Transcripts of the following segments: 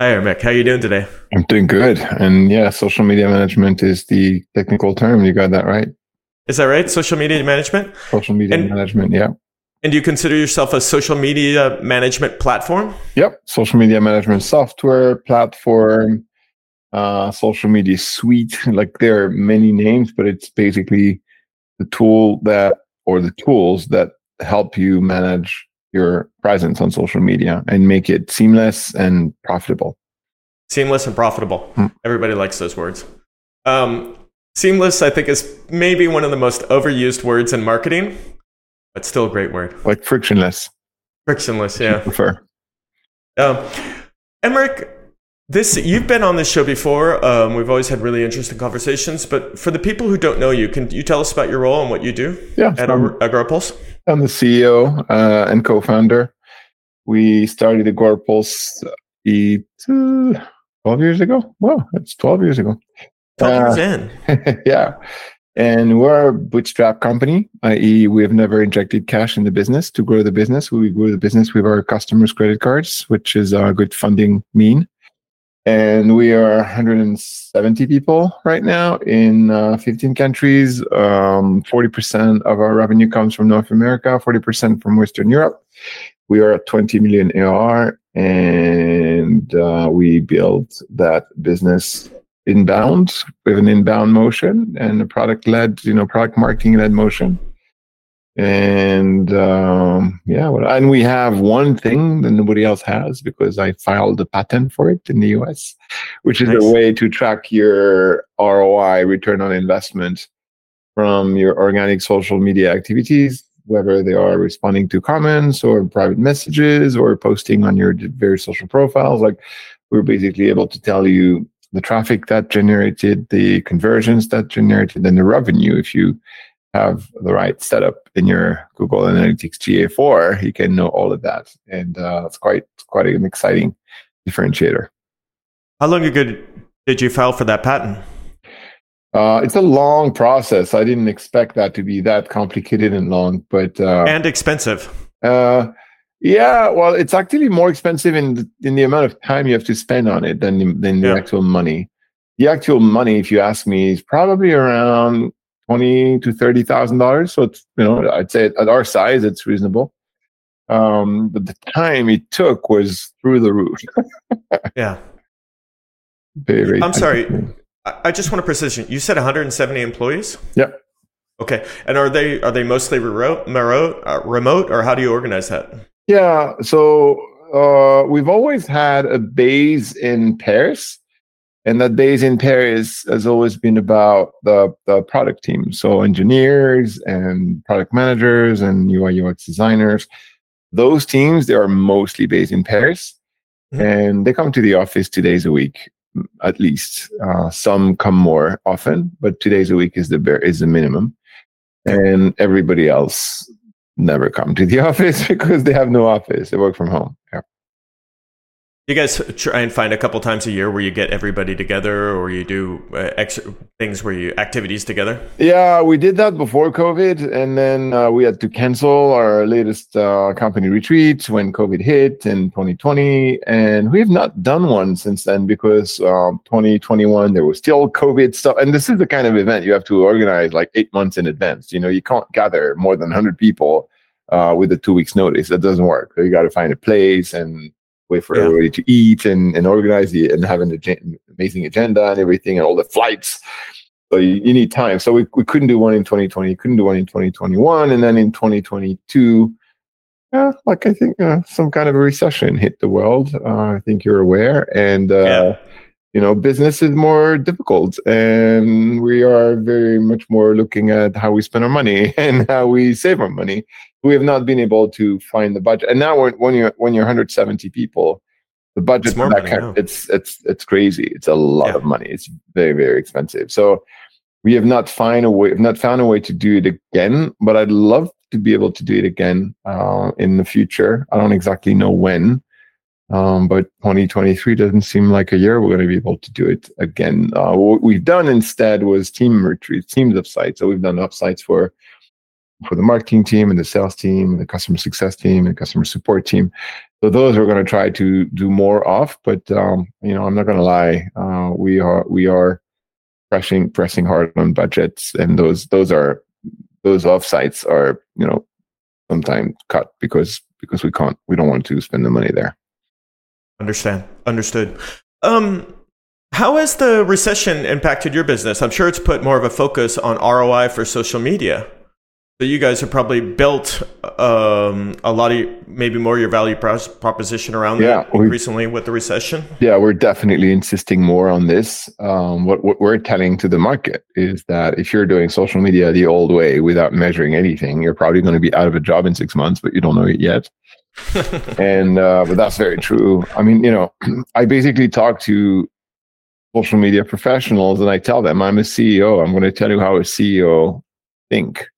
Hi, Mick. How are you doing today? I'm doing good. And yeah, social media management is the technical term. You got that right. Is that right? Social media management? Social media and, management, yeah. And do you consider yourself a social media management platform? Yep. Social media management software, platform, uh, social media suite. Like there are many names, but it's basically the tool that, or the tools that help you manage your presence on social media and make it seamless and profitable. Seamless and profitable. Hmm. Everybody likes those words. Um, seamless, I think, is maybe one of the most overused words in marketing, but still a great word. Like frictionless. Frictionless, yeah. I prefer. Um, Emeric, this you've been on this show before. Um, we've always had really interesting conversations. But for the people who don't know you, can you tell us about your role and what you do? Yeah, at Agorapulse. I'm the CEO uh, and co-founder. We started Agorapulse uh, 12 years ago. Wow, that's 12 years ago. 12 uh, years in. yeah. And we're a bootstrap company, i.e., we have never injected cash in the business to grow the business. We grow the business with our customers' credit cards, which is a good funding mean and we are 170 people right now in uh, 15 countries. Um, 40% of our revenue comes from North America, 40% from Western Europe. We are at 20 million AR, and uh, we built that business inbound with an inbound motion and a product led, you know, product marketing led motion and um, yeah well, and we have one thing that nobody else has because i filed a patent for it in the us which is nice. a way to track your roi return on investment from your organic social media activities whether they are responding to comments or private messages or posting on your various social profiles like we're basically able to tell you the traffic that generated the conversions that generated and the revenue if you have the right setup in your Google Analytics GA4, you can know all of that, and uh, it's quite quite an exciting differentiator. How long ago did you file for that patent? Uh, it's a long process. I didn't expect that to be that complicated and long, but uh, and expensive. Uh, yeah, well, it's actually more expensive in the, in the amount of time you have to spend on it than than the yeah. actual money. The actual money, if you ask me, is probably around twenty to thirty thousand dollars. So it's you know I'd say at our size it's reasonable. Um, but the time it took was through the roof. yeah. Very, I'm sorry. I just want to precision. You said 170 employees. Yeah. Okay. And are they are they mostly remote, remote, uh, remote, or how do you organize that? Yeah. So uh, we've always had a base in Paris, and that base in Paris has always been about the, the product team. So engineers and product managers and UI UX designers. Those teams, they are mostly based in Paris. Mm-hmm. And they come to the office two days a week, at least. Uh, some come more often, but two days a week is the bare, is the minimum. And everybody else never come to the office because they have no office. They work from home. Yeah. You guys try and find a couple times a year where you get everybody together, or you do uh, ex- things where you activities together. Yeah, we did that before COVID, and then uh, we had to cancel our latest uh, company retreat when COVID hit in 2020, and we have not done one since then because um, 2021 there was still COVID stuff, and this is the kind of event you have to organize like eight months in advance. You know, you can't gather more than 100 people uh, with a two weeks notice. That doesn't work. You got to find a place and wait for yeah. everybody to eat and, and organize the and have an amazing agenda and everything and all the flights. So you, you, need time. So we, we couldn't do one in 2020, couldn't do one in 2021. And then in 2022, yeah, like I think uh, some kind of a recession hit the world. Uh, I think you're aware. And, uh, yeah. You know, business is more difficult. And we are very much more looking at how we spend our money and how we save our money we have not been able to find the budget. And now when you're when you're 170 people, the budget for that kind, it's it's it's crazy. It's a lot yeah. of money. It's very very expensive. So we have not find a way, have not found a way to do it again. But I'd love to be able to do it again uh, in the future. I don't exactly know when, um, but 2023 doesn't seem like a year we're going to be able to do it again. Uh, what we've done instead was team retreats, teams of sites. So we've done offsites for for the marketing team and the sales team and the customer success team and customer support team. So those we're going to try to do more of. But um, you know, I'm not going to lie. Uh, we are we are pressing pressing hard on budgets, and those those are those offsites are you know sometimes cut because because we can't we don't want to spend the money there. Understand. Understood. Um, how has the recession impacted your business? I'm sure it's put more of a focus on ROI for social media. So you guys have probably built um, a lot of maybe more your value proposition around yeah, that recently with the recession. Yeah, we're definitely insisting more on this. Um, what, what we're telling to the market is that if you're doing social media the old way without measuring anything, you're probably going to be out of a job in six months, but you don't know it yet. and uh, but that's very true. I mean, you know, I basically talk to social media professionals and I tell them I'm a CEO. I'm going to tell you how a CEO think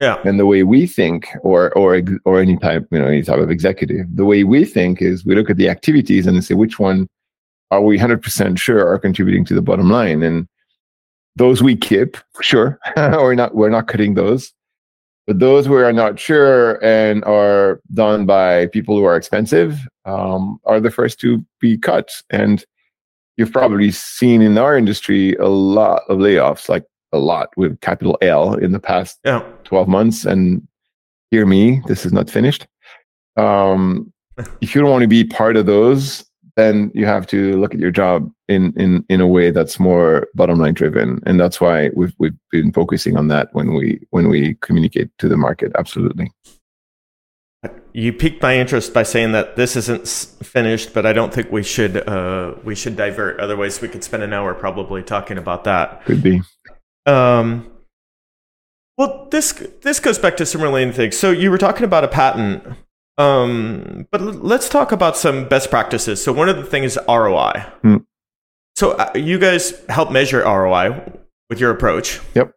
yeah. And the way we think, or or or any type, you know, any type of executive, the way we think is we look at the activities and say which one are we 100% sure are contributing to the bottom line, and those we keep sure. we're not we're not cutting those, but those who are not sure and are done by people who are expensive um, are the first to be cut. And you've probably seen in our industry a lot of layoffs, like a lot with capital L in the past yeah. 12 months. And hear me, this is not finished. Um, if you don't want to be part of those, then you have to look at your job in in in a way that's more bottom line driven, and that's why we've we've been focusing on that when we when we communicate to the market. Absolutely. You piqued my interest by saying that this isn't finished, but I don't think we should uh, we should divert. Otherwise, we could spend an hour probably talking about that. Could be. Um, well, this this goes back to some related things. So you were talking about a patent, um, but let's talk about some best practices. So one of the things is ROI. Hmm. So uh, you guys help measure ROI with your approach. Yep.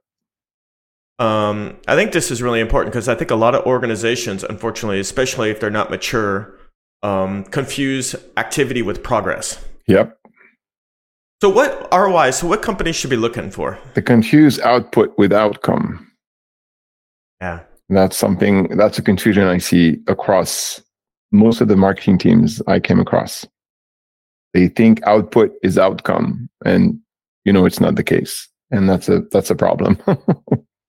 Um, I think this is really important because I think a lot of organizations, unfortunately, especially if they're not mature, um, confuse activity with progress. Yep. So what ROI? So what companies should be looking for? The confuse output with outcome. Yeah. That's something that's a confusion I see across most of the marketing teams I came across. They think output is outcome and you know it's not the case. And that's a that's a problem.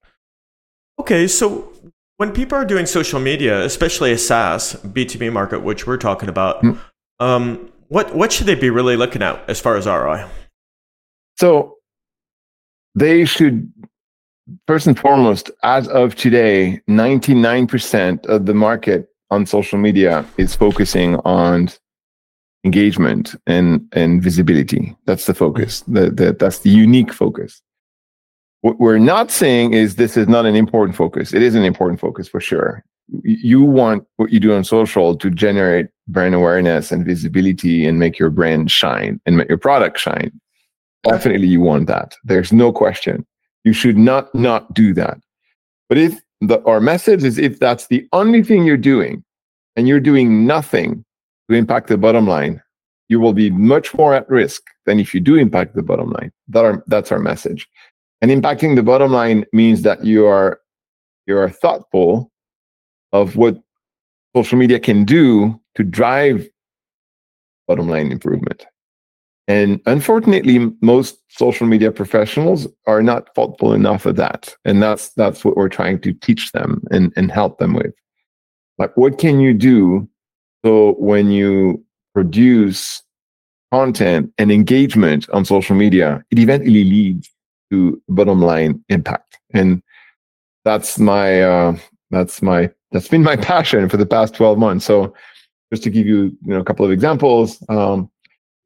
okay, so when people are doing social media, especially a SaaS B2B market, which we're talking about, mm. um, what what should they be really looking at as far as ROI? So they should, first and foremost, as of today, 99% of the market on social media is focusing on engagement and, and visibility. That's the focus. The, the, that's the unique focus. What we're not saying is this is not an important focus. It is an important focus for sure. You want what you do on social to generate brand awareness and visibility and make your brand shine and make your product shine. Definitely, you want that. There's no question. You should not not do that. But if the, our message is if that's the only thing you're doing, and you're doing nothing to impact the bottom line, you will be much more at risk than if you do impact the bottom line. That are, that's our message. And impacting the bottom line means that you are you are thoughtful of what social media can do to drive bottom line improvement. And unfortunately, most social media professionals are not thoughtful enough of that. And that's that's what we're trying to teach them and, and help them with. Like what can you do so when you produce content and engagement on social media, it eventually leads to bottom line impact. And that's my uh, that's my that's been my passion for the past 12 months. So just to give you, you know, a couple of examples, um,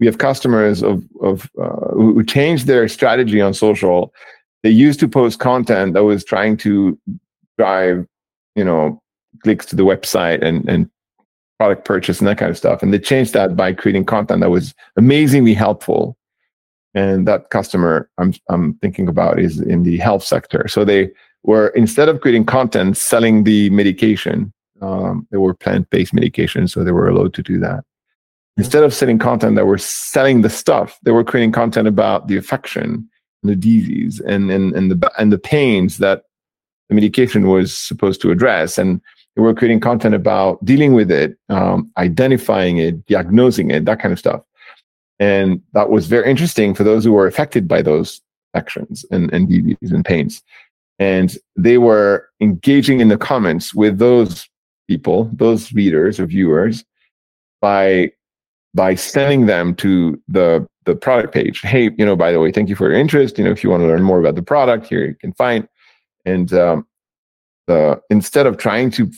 we have customers of of uh, who changed their strategy on social. They used to post content that was trying to drive, you know, clicks to the website and and product purchase and that kind of stuff. And they changed that by creating content that was amazingly helpful. And that customer I'm I'm thinking about is in the health sector. So they were instead of creating content selling the medication, um, they were plant-based medication, so they were allowed to do that instead of selling content that were selling the stuff, they were creating content about the affection and the disease and, and, and the and the pains that the medication was supposed to address. And they were creating content about dealing with it, um, identifying it, diagnosing it, that kind of stuff. And that was very interesting for those who were affected by those actions and, and DVs and pains. And they were engaging in the comments with those people, those readers or viewers, by by sending them to the the product page. Hey, you know, by the way, thank you for your interest. You know, if you want to learn more about the product, here you can find. And um, the instead of trying to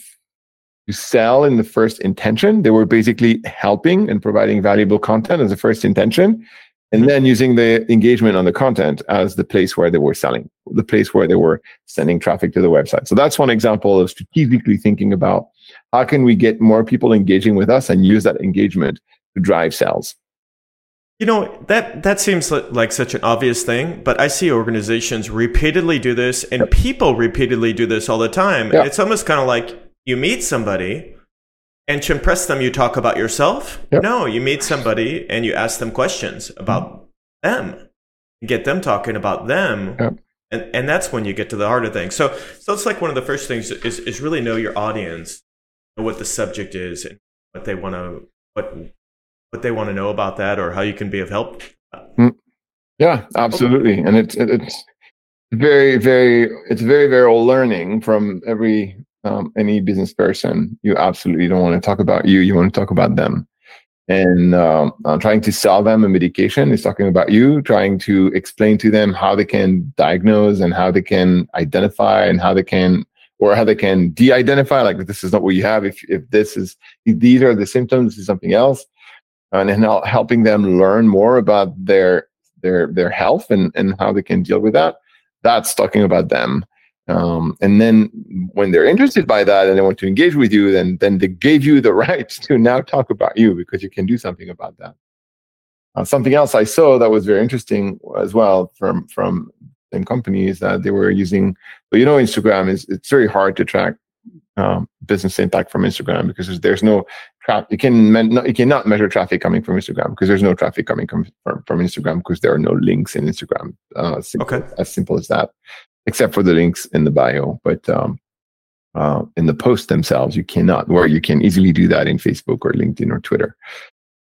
to sell in the first intention, they were basically helping and providing valuable content as the first intention, and mm-hmm. then using the engagement on the content as the place where they were selling, the place where they were sending traffic to the website. So that's one example of strategically thinking about how can we get more people engaging with us and use that engagement to drive sales. You know, that that seems like such an obvious thing, but I see organizations repeatedly do this and yep. people repeatedly do this all the time. Yep. It's almost kind of like you meet somebody and to impress them you talk about yourself. Yep. No, you meet somebody and you ask them questions about mm-hmm. them. Get them talking about them. And and that's when you get to the heart of things. So so it's like one of the first things is is really know your audience, know what the subject is and what they want to what what they want to know about that or how you can be of help? Mm. Yeah, absolutely. And it's it's very very it's very very old learning from every um, any business person. You absolutely don't want to talk about you. You want to talk about them. And um, uh, trying to sell them a medication is talking about you. Trying to explain to them how they can diagnose and how they can identify and how they can or how they can de-identify. Like this is not what you have. If if this is these are the symptoms, this is something else and, and helping them learn more about their their their health and and how they can deal with that that's talking about them. Um, and then when they're interested by that and they want to engage with you then then they gave you the right to now talk about you because you can do something about that. Uh, something else i saw that was very interesting as well from from same companies that they were using but you know instagram is it's very hard to track um, business impact from instagram because there's, there's no traffic. You can me- you cannot measure traffic coming from Instagram because there's no traffic coming from from, from Instagram because there are no links in Instagram. Uh, simple, okay, as simple as that, except for the links in the bio. But um, uh, in the posts themselves, you cannot. Where you can easily do that in Facebook or LinkedIn or Twitter.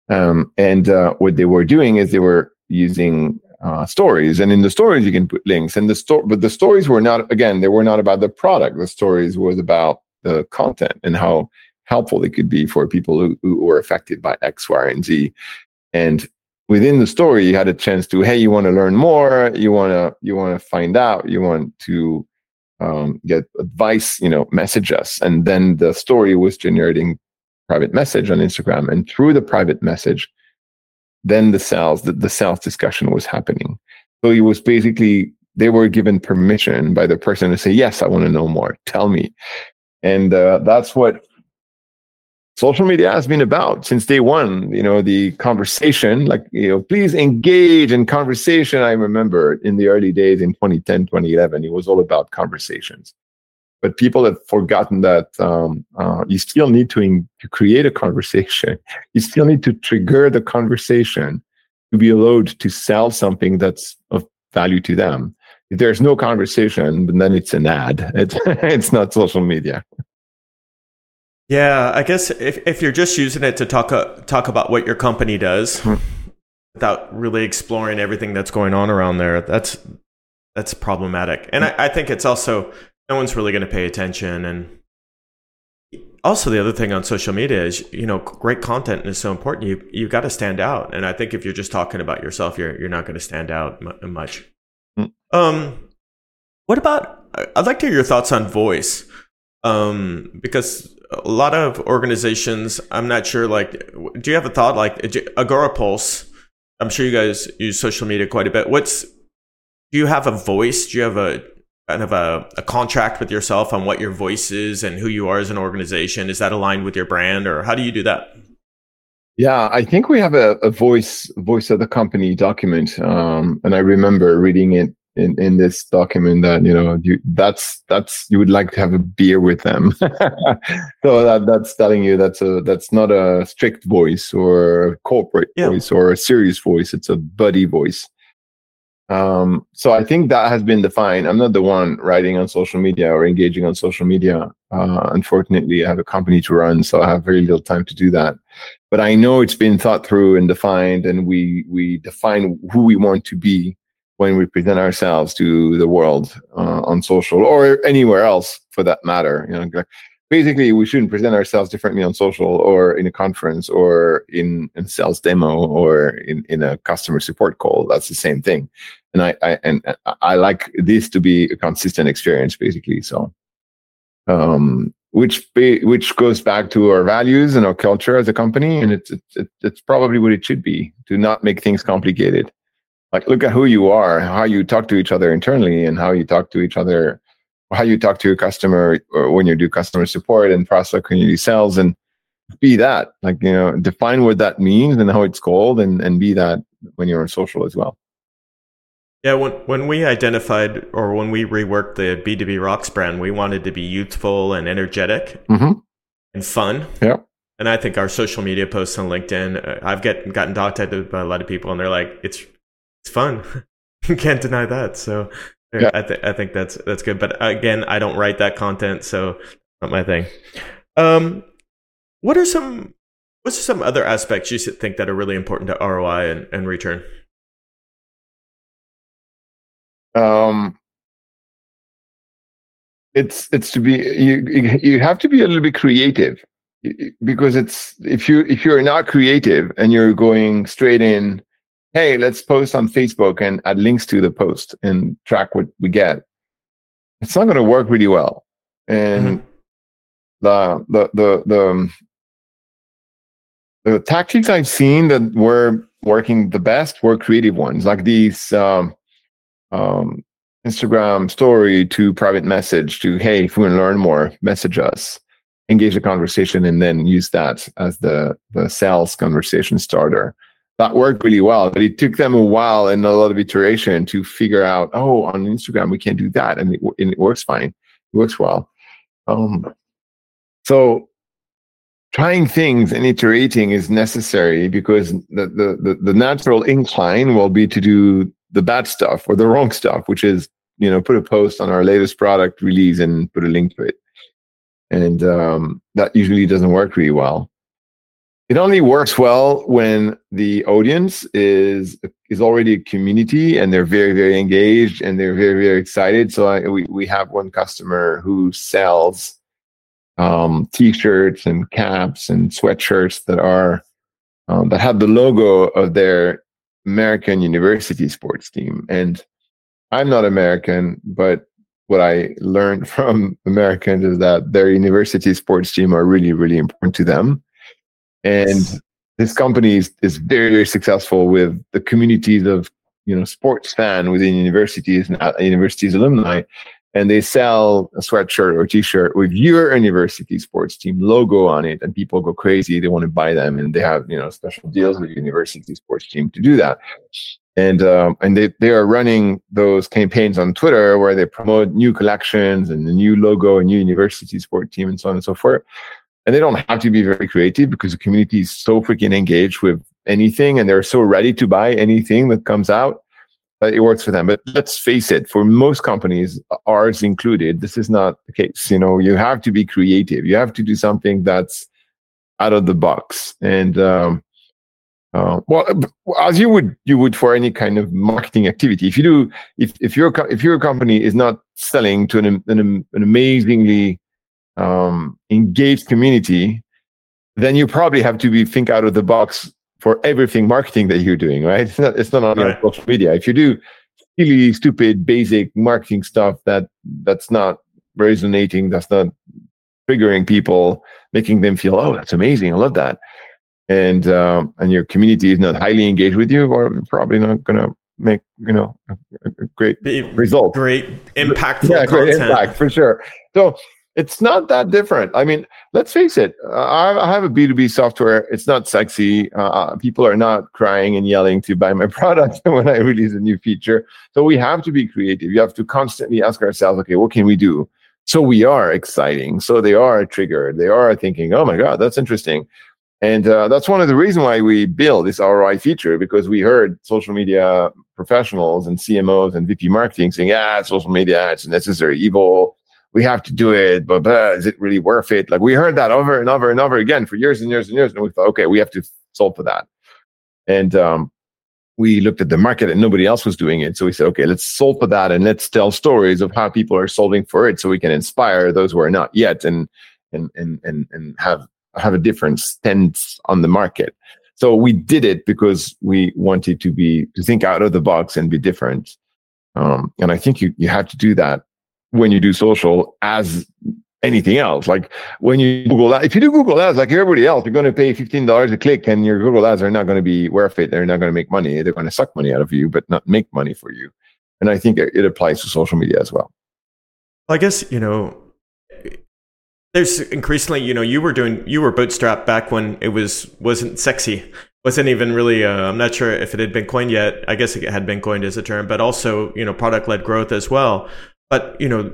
Um, and uh, what they were doing is they were using uh, stories, and in the stories you can put links. And the store, but the stories were not again. They were not about the product. The stories was about the content and how helpful it could be for people who, who were affected by X, Y, and Z. And within the story, you had a chance to, hey, you want to learn more, you want to you want to find out, you want to um, get advice, you know, message us. And then the story was generating private message on Instagram, and through the private message, then the sales the, the sales discussion was happening. So it was basically they were given permission by the person to say, yes, I want to know more. Tell me. And uh, that's what social media has been about since day one you know the conversation like you know please engage in conversation i remember in the early days in 2010 2011 it was all about conversations but people have forgotten that um, uh, you still need to, in, to create a conversation. You still need to trigger the conversation to be allowed to sell something that's of value to them. If there's no conversation then it's an ad. It's, it's not social media. Yeah, I guess if if you're just using it to talk uh, talk about what your company does hmm. without really exploring everything that's going on around there, that's that's problematic. And I, I think it's also no one's really going to pay attention. And also the other thing on social media is you know great content is so important. You you got to stand out. And I think if you're just talking about yourself, you're you're not going to stand out much. Hmm. Um, what about? I'd like to hear your thoughts on voice. Um, because a lot of organizations, I'm not sure, like, do you have a thought like Agorapulse? I'm sure you guys use social media quite a bit. What's, do you have a voice? Do you have a kind of a, a contract with yourself on what your voice is and who you are as an organization? Is that aligned with your brand or how do you do that? Yeah, I think we have a, a voice voice of the company document, um, and I remember reading it in in this document that you know you that's that's you would like to have a beer with them so that that's telling you that's a that's not a strict voice or a corporate yeah. voice or a serious voice it's a buddy voice Um, so I think that has been defined. I'm not the one writing on social media or engaging on social media. Uh, unfortunately, I have a company to run, so I have very little time to do that. But I know it's been thought through and defined, and we we define who we want to be when we present ourselves to the world uh, on social or anywhere else for that matter. You know, basically we shouldn't present ourselves differently on social or in a conference or in a sales demo or in, in a customer support call. That's the same thing. And I, I and i like this to be a consistent experience basically so um which which goes back to our values and our culture as a company and it's it's it's probably what it should be to not make things complicated. Like look at who you are how you talk to each other internally and how you talk to each other how you talk to your customer or when you do customer support and prospect community sales and be that like you know define what that means and how it's called and and be that when you're on social as well. Yeah when when we identified or when we reworked the b2b rocks brand we wanted to be youthful and energetic mm-hmm. and fun. Yeah and i think our social media posts on linkedin uh, i've get gotten contacted by a lot of people and they're like it's it's fun. You can't deny that so yeah. I, th- I think that's that's good. But again, I don't write that content, so not my thing. Um, what are some what's some other aspects you think that are really important to ROI and, and return? Um, it's it's to be you you have to be a little bit creative because it's if you if you're not creative and you're going straight in hey, let's post on Facebook and add links to the post and track what we get. It's not going to work really well. And mm-hmm. the, the, the, the, um, the tactics I've seen that were working the best were creative ones, like these um, um, Instagram story to private message to, hey, if you want to learn more, message us, engage the conversation, and then use that as the, the sales conversation starter that worked really well. But it took them a while and a lot of iteration to figure out, oh, on Instagram we can't do that, and it, and it works fine. It works well. Um, so trying things and iterating is necessary because the, the, the the natural incline will be to do the bad stuff or the wrong stuff, which is you know put a post on our latest product release and put a link to it, and um, that usually doesn't work really well it only works well when the audience is is already a community and they're very very engaged and they're very very excited. So I, we, we have one customer who sells um, t-shirts and caps and sweatshirts that are um, that have the logo of their american university sports team. And i'm not american but what i learned from americans is that their university sports team are really really important to them and this company is, is very, very successful with the communities of you know sports fan within universities and uh, universities alumni. And they sell a sweatshirt or t-shirt with your university sports team logo on it. And people go crazy. They want to buy them. And they have you know special deals with university sports team to do that. And um, and they, they are running those campaigns on twitter where they promote new collections and the new logo and new university sport team and so on and so forth and they don't have to be very creative because the community is so freaking engaged with anything and they're so ready to buy anything that comes out that it works for them. But let's face it for most companies ours included this is not the case. You know you have to be creative. You have to do something that's out of the box. And um, uh, well, as you would you would for any kind of marketing activity. If you do, if if your if your company is not selling to an an, an amazingly um, engaged community, then you probably have to be think out of the box for everything marketing that you're doing, right? It's not, it's not right. on social media. If you do really stupid, basic marketing stuff that that's not resonating, that's not triggering people, making them feel, oh, that's amazing, I love that, and um, and your community is not highly engaged with you, or probably not gonna make you know a, a great Be, result, great impactful yeah, content. great impact for sure. So it's not that different. I mean, let's face it. I, I have a B2B software. It's not sexy. Uh, uh people are not crying and yelling to buy my product when I release a new feature. So we have to be creative. You have to constantly ask ourselves, okay, what can we do? So we are exciting. So they are triggered. They are thinking, oh my God, that's interesting. And uh, that's one of the reasons why we build this ROI feature because we heard social media professionals and CMOs and VP marketing saying, yeah, social media, it's necessary evil. We have to do it, but, is it really worth it? Like we heard that over and over and over again for years and years and years. And we thought, okay, we have to solve for that. And um, we looked at the market and nobody else was doing it. So we said, okay, let's solve for that and let's tell stories of how people are solving for it so we can inspire those who are not yet and and and and, and have have a different stance on the market. So we did it because we wanted to be to think out of the box and be different. Um, and I think you you have to do that when you do social as anything else. Like when you Google that, if you do Google ads like everybody else, you're going to pay $15 a click and your Google ads are not going to be worth it. They're not going to make money. They're going to suck money out of you, but not make money for you. And I think it applies to social media as well. I guess, you know, there's increasingly, you know, you were doing, you were bootstrapped back when it was, wasn't sexy. Wasn't even really, uh, I'm not sure if it had been coined yet. I guess it had been coined as a term, but also, you know, product led growth as well. But, you know,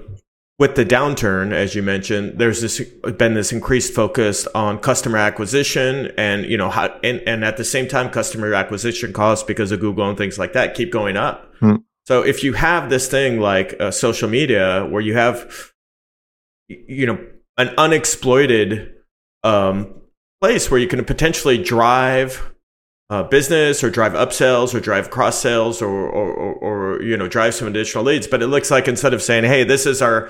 with the downturn, as you mentioned, there's this been this increased focus on customer acquisition, and you know, how, and, and at the same time, customer acquisition costs because of Google and things like that keep going up. Hmm. So if you have this thing like uh, social media where you have, you know, an unexploited um, place where you can potentially drive uh, business or drive upsells or drive cross sales or, or, or, or, you know drive some additional leads but it looks like instead of saying hey this is our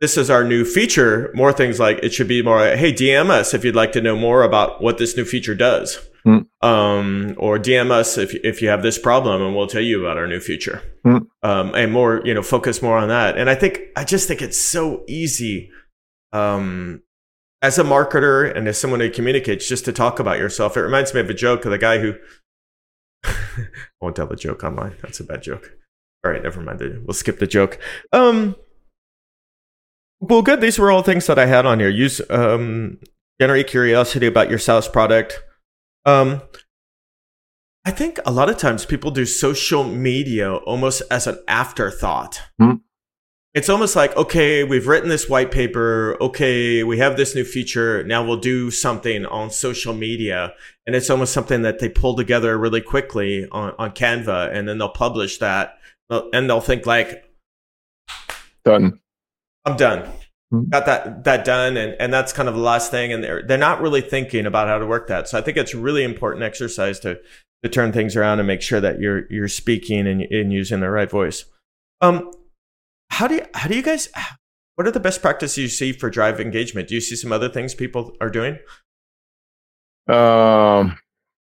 this is our new feature more things like it should be more hey dm us if you'd like to know more about what this new feature does mm. um, or dm us if, if you have this problem and we'll tell you about our new feature mm. um, and more you know focus more on that and i think i just think it's so easy um, as a marketer and as someone who communicates, just to talk about yourself. It reminds me of a joke of the guy who I won't tell the joke online. That's a bad joke. All right, never mind. We'll skip the joke. Um, well, good. These were all things that I had on here. Use um, generate curiosity about your SaaS product. Um, I think a lot of times people do social media almost as an afterthought. Mm it's almost like okay we've written this white paper. Okay we have this new feature. Now we'll do something on social media. And it's almost something that they pull together really quickly on, on canva. And then they'll publish that. And they'll think like done. I'm done. Mm-hmm. got that that done. And, and that's kind of the last thing. And they're they're not really thinking about how to work that. So i think it's a really important exercise to to turn things around and make sure that you're you're speaking and, and using the right voice. Um how do you how do you guys what are the best practices you see for drive engagement? Do you see some other things people are doing? Um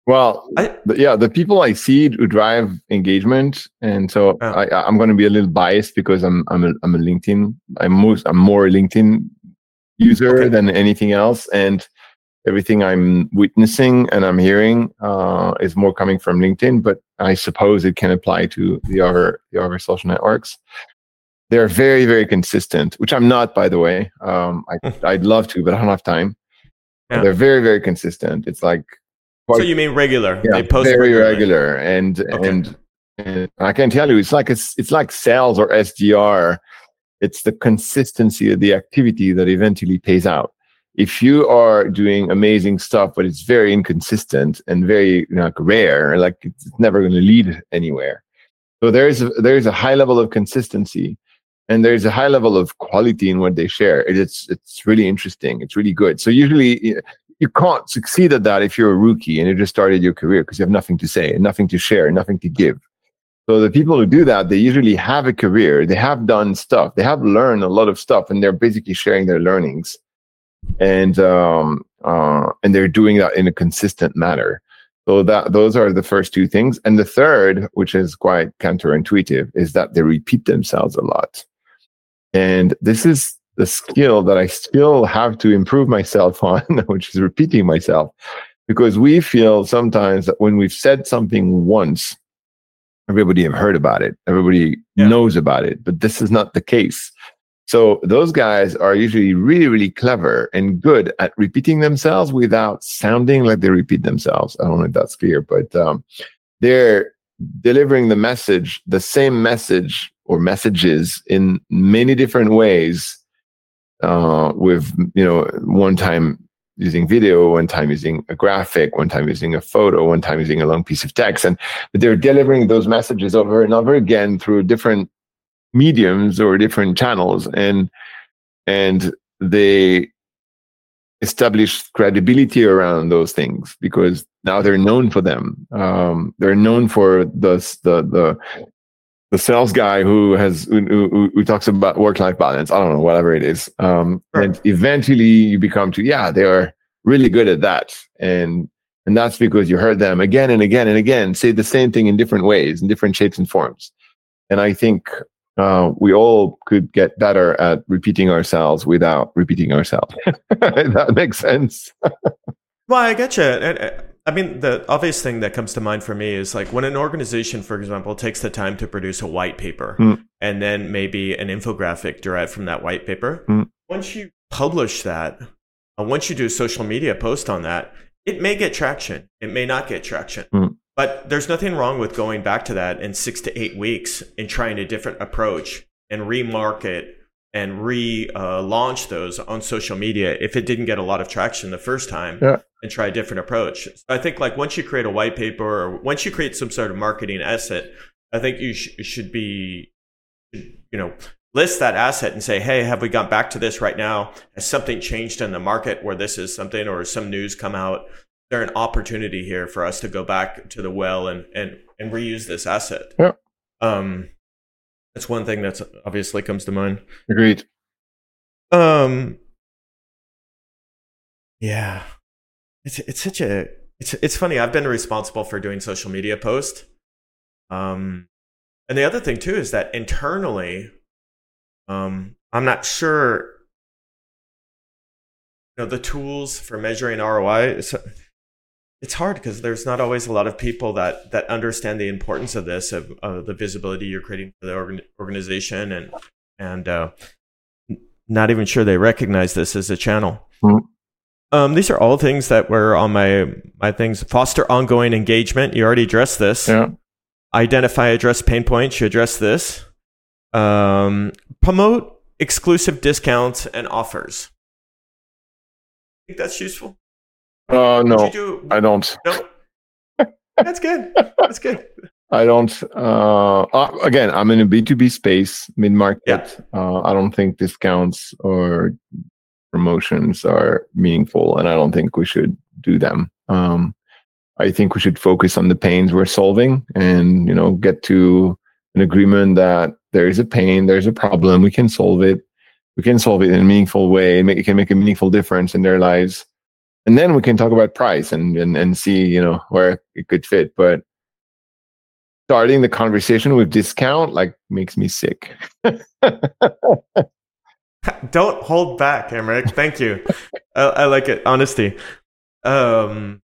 well, I, yeah, the people I see who drive engagement, and so oh. I, am going to be a little biased because I'm I'm a, I'm a LinkedIn. I'm most I'm more a LinkedIn user okay. than anything else, and everything I'm witnessing and I'm hearing uh, is more coming from LinkedIn. But I suppose it can apply to the other the other social networks they're very very consistent which i'm not by the way. Um, I, i'd love to but i don't have time. Yeah. they're very very consistent. It's like quite, so you mean regular? Yeah, they post very regularly. regular. And okay. and and i can tell you it's like it's it's like sales or sdr it's the consistency of the activity that eventually pays out. If you are doing amazing stuff but it's very inconsistent and very you know, like rare like it's never going to lead anywhere. So there's a, there's a high level of consistency and there's a high level of quality in what they share. It's it's really interesting. It's really good. So usually you can't succeed at that if you're a rookie and you just started your career because you have nothing to say nothing to share, nothing to give. So the people who do that, they usually have a career. They have done stuff. They have learned a lot of stuff, and they're basically sharing their learnings, and um, uh, and they're doing that in a consistent manner. So that those are the first two things, and the third, which is quite counterintuitive, is that they repeat themselves a lot. And this is the skill that I still have to improve myself on, which is repeating myself. Because we feel sometimes that when we've said something once, everybody have heard about it, everybody yeah. knows about it, but this is not the case. So those guys are usually really, really clever and good at repeating themselves without sounding like they repeat themselves. I don't know if that's clear, but um, they're delivering the message, the same message or messages in many different ways uh, with you know one time using video, one time using a graphic, one time using a photo, one time using a long piece of text. And they're delivering those messages over and over again through different mediums or different channels. And and they establish credibility around those things because now they're known for them. Um, they're known for the the the the sales guy who has who, who, talks about work life balance. I don't know, whatever it is. Um, right. And eventually you become to yeah, they are really good at that, and and that's because you heard them again and again and again say the same thing in different ways, in different shapes and forms. And I think uh, we all could get better at repeating ourselves without repeating ourselves. that makes sense. well, I get you. I mean, the obvious thing that comes to mind for me is like when an organization, for example, takes the time to produce a white paper mm. and then maybe an infographic derived from that white paper. Mm. Once you publish that, uh, once you do a social media post on that, it may get traction. It may not get traction. Mm. But there's nothing wrong with going back to that in six to eight weeks and trying a different approach and remarket and re-launch uh, those on social media if it didn't get a lot of traction the first time yeah. and try a different approach. So I think like once you create a white paper or once you create some sort of marketing asset, I think you sh- should be, you know, list that asset and say, hey, have we gone back to this right now? Has something changed in the market where this is something or some news come out? Is There an opportunity here for us to go back to the well and and and reuse this asset. Yeah. Um, that's one thing that's obviously comes to mind. Agreed. Um. Yeah, it's it's such a it's it's funny. I've been responsible for doing social media posts. Um, and the other thing too is that internally, um, I'm not sure. You know, the tools for measuring ROI. Is, it's hard because there's not always a lot of people that that understand the importance of this of, of the visibility you're creating for the organ, organization and and uh, not even sure they recognize this as a channel. Mm-hmm. um, these are all things that were on my my things. Foster ongoing engagement. You already addressed this. Yeah. identify address pain points. You address this. Um, promote exclusive discounts and offers. I think that's useful uh, no, do? I don't. No. That's good. That's good. I don't. Uh, uh, again, I'm in a B2B space, mid market. Yeah. Uh, I don't think discounts or promotions are meaningful, and I don't think we should do them. Um, I think we should focus on the pains we're solving, and you know, get to an agreement that there is a pain, there's a problem, we can solve it. We can solve it in a meaningful way. Make, it can make a meaningful difference in their lives and then we can talk about price and, and and see you know where it could fit. But starting the conversation with discount like makes me sick. Don't hold back Emeric thank you. I, I, like it honesty. Um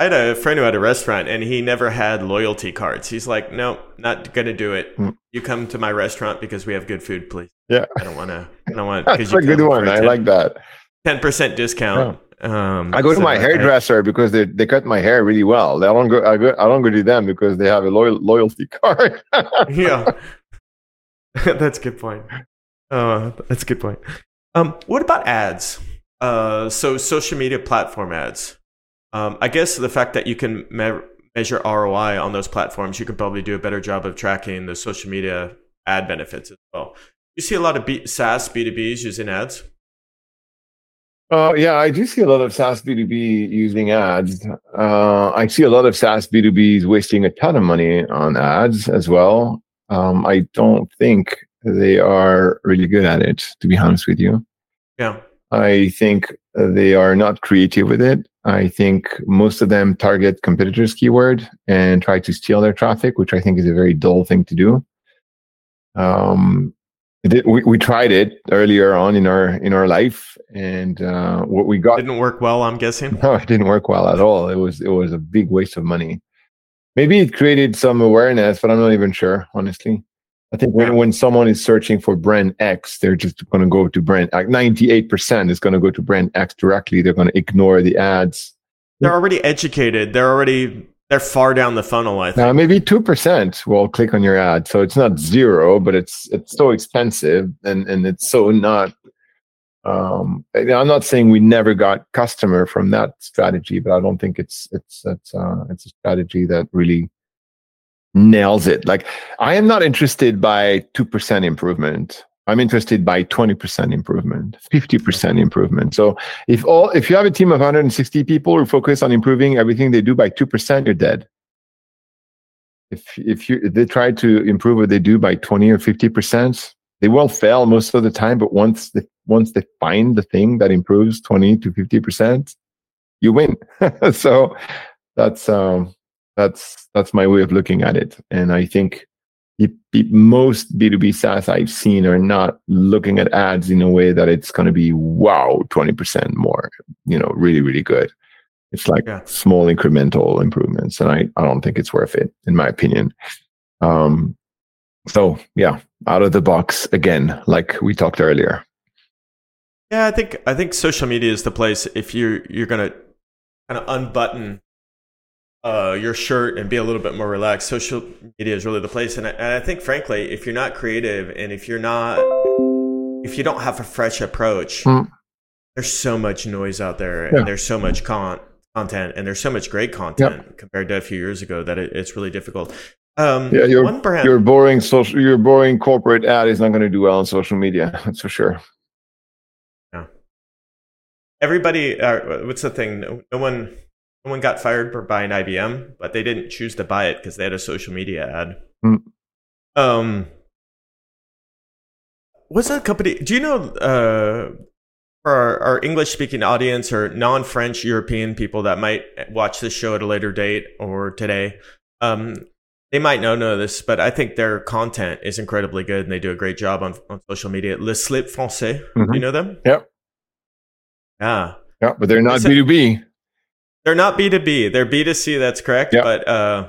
i had a friend who had a restaurant and he never had loyalty cards. He's like no not gonna do it. Mm. you come to my restaurant because we have good food please. Yeah. I don't want to i don't want that's a good one. i like that. 10% discount um, I go to my hairdresser because they, they cut my hair really well. I don't go I go I don't go to them because they have a loyal, loyalty card. yeah, that's a good point. Uh, that's a good point. Um, what about ads? Uh, so social media platform ads. Um, I guess the fact that you can me- measure ROI on those platforms, you can probably do a better job of tracking the social media ad benefits as well. You see a lot of B- SaaS B2Bs using ads. Uh, yeah, I do see a lot of SaaS B2B using ads. Uh, I see a lot of SaaS B2Bs wasting a ton of money on ads as well. Um, I don't think they are really good at it, to be honest with you. Yeah. I think they are not creative with it. I think most of them target competitors' keyword and try to steal their traffic, which I think is a very dull thing to do. Um, did, we, we tried it earlier on in our in our life, and uh, what we got didn't work well. I'm guessing. No, it didn't work well at all. It was it was a big waste of money. Maybe it created some awareness, but I'm not even sure, honestly. I think when, when someone is searching for brand X, they're just going to go to brand X. 98% is going to go to brand X directly. They're going to ignore the ads. They're already educated. They're already they're far down the funnel. I think now maybe two percent will click on your ad, so it's not zero, but it's it's so expensive and and it's so not Um, I'm not saying we never got customer from that strategy, but I don't think it's it's it's uh, it's a strategy that really nails it. Like I am not interested by two percent improvement. I'm interested by 20% improvement, 50% improvement. So if all if you have a team of 160 people who focus on improving everything they do by 2%, you're dead. If if you if they try to improve what they do by 20 or 50%, they will fail most of the time, but once they once they find the thing that improves 20 to 50%, you win. so that's um that's that's my way of looking at it. And I think most B2B SaaS I've seen are not looking at ads in a way that it's going to be wow, 20% more, you know, really, really good. It's like yeah. small incremental improvements. And I, I don't think it's worth it, in my opinion. Um, so yeah, out of the box again, like we talked earlier. Yeah, I think I think social media is the place if you're you're gonna kind of unbutton uh, your shirt and be a little bit more relaxed, social media is really the place. And I, and I think, frankly, if you're not creative and if you're not, if you don't have a fresh approach, mm. there's so much noise out there yeah. and there's so much con- content and there's so much great content yep. compared to a few years ago that it, it's really difficult. Um, yeah, your, brand- your boring social, your boring corporate ad is not going to do well on social media. That's for sure. Yeah. Everybody, uh, what's the thing? No, no one Someone got fired for buying IBM, but they didn't choose to buy it because they had a social media ad. Mm. Um, what's that company? Do you know uh, for our, our English speaking audience or non French European people that might watch this show at a later date or today? Um, they might not know this, but I think their content is incredibly good and they do a great job on, on social media. Le Slip Français. Mm-hmm. You know them? Yep. Yeah. Yeah, but they're not B2B. They're not B2B. They're B2C. That's correct. Yep. But uh,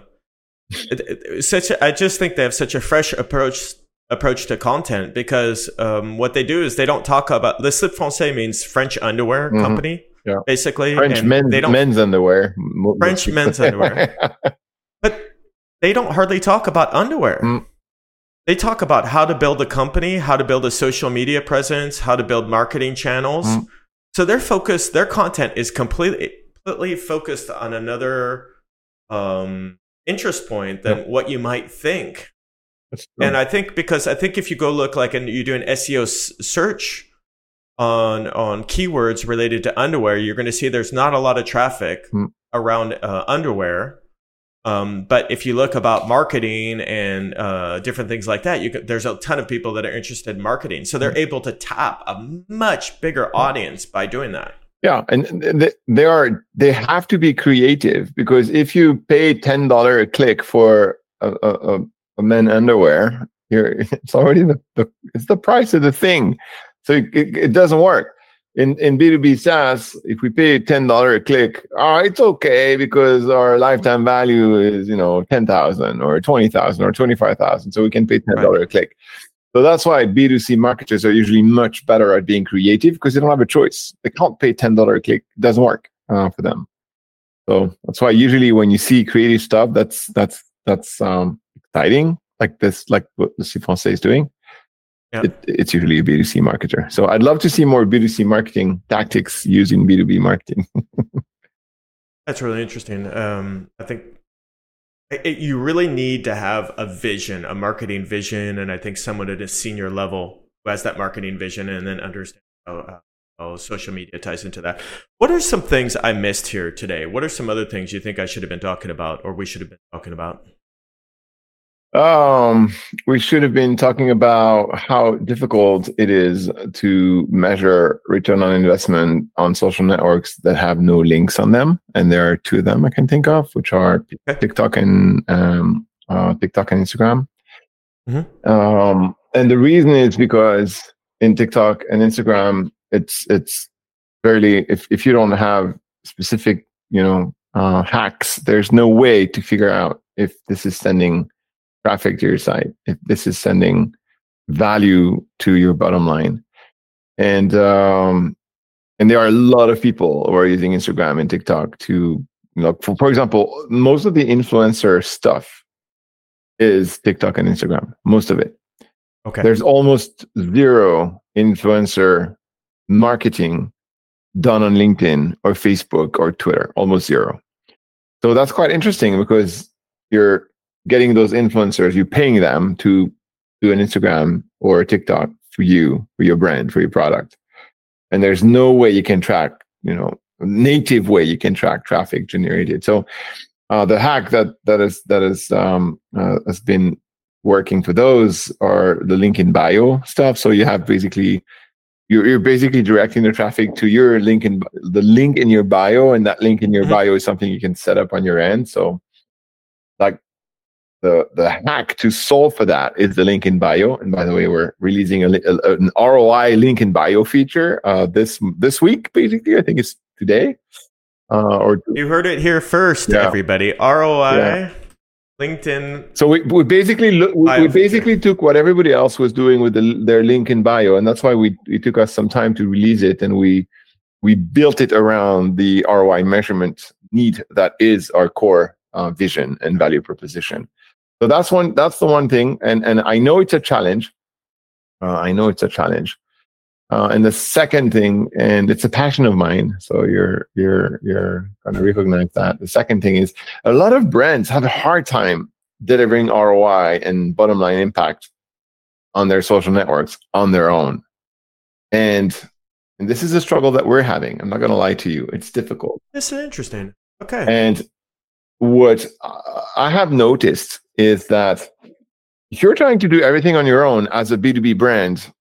it, it, such a, I just think they have such a fresh approach approach to content because um, what they do is they don't talk about Le Slip Français means French underwear mm-hmm. company. Yeah. Basically, French men, they don't, men's underwear. French men's underwear. but they don't hardly talk about underwear. Mm. They talk about how to build a company, how to build a social media presence, how to build marketing channels. Mm. So their focus, their content is completely completely focused on another um, interest point than what you might think. And I think because I think if you go look like and you do an SEO s- search on on keywords related to underwear, you're going to see there's not a lot of traffic mm. around uh, underwear. Um, but if you look about marketing and uh, different things like that, you can, there's a ton of people that are interested in marketing, so they're mm. able to tap a much bigger audience by doing that. Yeah, and they are they have to be creative because if you pay ten dollar a click for a, a, a men underwear, you're it's already the, the it's the price of the thing, so it, it doesn't work. In in B two B SaaS, if we pay ten dollar a click, oh, it's okay because our lifetime value is you know ten thousand or twenty thousand or twenty five thousand, so we can pay ten dollar right. a click. So that's why B2C marketers are usually much better at being creative because they don't have a choice. They can't pay $10 a click. It doesn't work uh, for them. So that's why usually when you see creative stuff, that's that's that's um, exciting, like this, like what the Français is doing. Yep. It, it's usually a B2C marketer. So I'd love to see more B2C marketing tactics using B2B marketing. that's really interesting. Um, I think it, you really need to have a vision, a marketing vision, and I think someone at a senior level who has that marketing vision and then understands how, uh, how social media ties into that. What are some things I missed here today? What are some other things you think I should have been talking about or we should have been talking about? Um, we should have been talking about how difficult it is to measure return on investment on social networks that have no links on them, and there are two of them I can think of, which are TikTok and um, uh, TikTok and Instagram. Mm-hmm. Um, and the reason is because in TikTok and Instagram, it's it's fairly if if you don't have specific you know uh, hacks, there's no way to figure out if this is sending traffic to your site, if this is sending value to your bottom line. And um, and there are a lot of people who are using Instagram and TikTok to you know, for, for example, most of the influencer stuff is TikTok and Instagram. Most of it. Okay. There's almost zero influencer marketing done on LinkedIn or Facebook or Twitter, almost zero. So that's quite interesting because you're getting those influencers, you're paying them to do an Instagram or a TikTok for you, for your brand, for your product. And there's no way you can track, you know, native way you can track traffic generated. So uh, the hack that that is that is um, uh, has been working for those are the link in bio stuff. So you have basically you're, you're basically directing the traffic to your link in the link in your bio, and that link in your mm-hmm. bio is something you can set up on your end. So like the the hack to solve for that is the link in bio. And by the way, we're releasing a, a an ROI link in bio feature uh, this this week. Basically, I think it's today. Uh, or you heard it here first, yeah. everybody. ROI. Yeah. LinkedIn. So we, we basically look, we, we basically feature. took what everybody else was doing with the, their link in bio, and that's why we it took us some time to release it, and we we built it around the ROI measurement need that is our core uh, vision and value proposition. So that's one. That's the one thing, and and I know it's a challenge. Uh, I know it's a challenge. Uh, and the second thing, and it's a passion of mine, so you're you're you're gonna recognize that. The second thing is a lot of brands have a hard time delivering ROI and bottom line impact on their social networks on their own, and and this is a struggle that we're having. I'm not gonna lie to you; it's difficult. This is interesting. Okay. And what I have noticed is that if you're trying to do everything on your own as a B2B brand,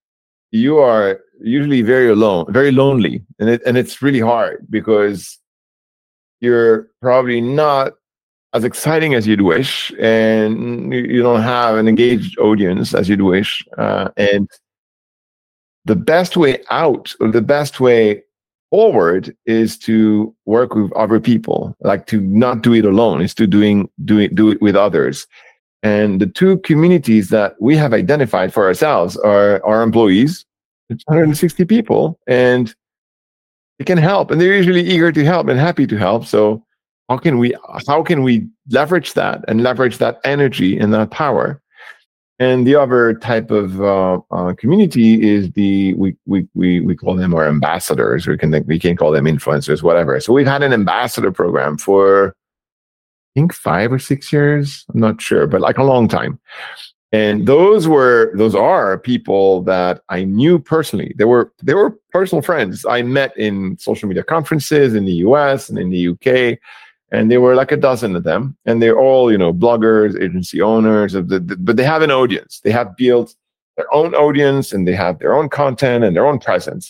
you are usually very alone, very lonely, and it and it's really hard because you're probably not as exciting as you'd wish, and you don't have an engaged audience as you'd wish, uh, and the best way out or the best way forward is to work with other people like to not do it alone is to doing do it do it with others and the two communities that we have identified for ourselves are our employees it's 160 people and they can help and they're usually eager to help and happy to help. So how can we how can we leverage that and leverage that energy and that power? And the other type of uh, uh, community is the we, we we we call them our ambassadors. We can we can call them influencers whatever. So we've had an ambassador program for think five or six years? I'm not sure but like a long time. And those were those are people that i knew personally. They were they were personal friends. I met in social media conferences in the us and in the uk and there were like a dozen of them. And they're all you know bloggers agency owners the, the, but they have an audience. They have built their own audience and they have their own content and their own presence.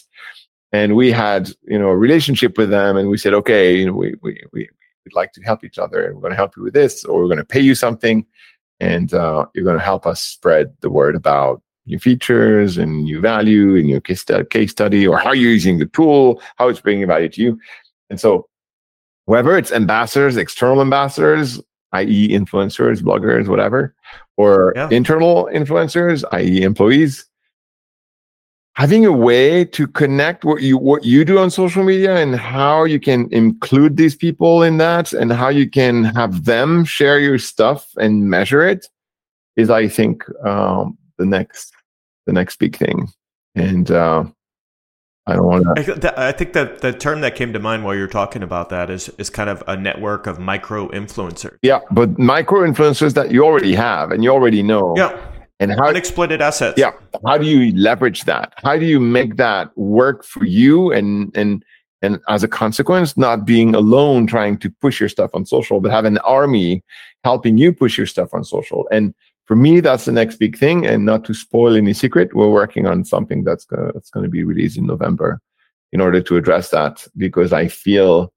And we had you know a relationship with them and we said okay you know we we, we would like to help each other and we're going to help you with this or we're going to pay you something and uh, you're going to help us spread the word about new features and new value and your case, case study or how you're using the tool, how it's bringing value to you. And so, whether it's ambassadors, external ambassadors, i.e., influencers, bloggers, whatever, or yeah. internal influencers, i.e., employees, having a way to connect what you what you do on social media and how you can include these people in that and how you can have them share your stuff and measure it is i think um, the next the next big thing and uh, I don't want to. I think that the term that came to mind while you're talking about that is is kind of a network of micro influencers. Yeah, but micro influencers that you already have and you already know. Yeah and how unexploited assets. Yeah. How do you leverage that? How do you make that work for you and and and as a consequence, not being alone trying to push your stuff on social, but have an army helping you push your stuff on social. And for me, that's the next big thing. And not to spoil any secret, we're working on something that's gonna, that's going to be released in November in order to address that because I feel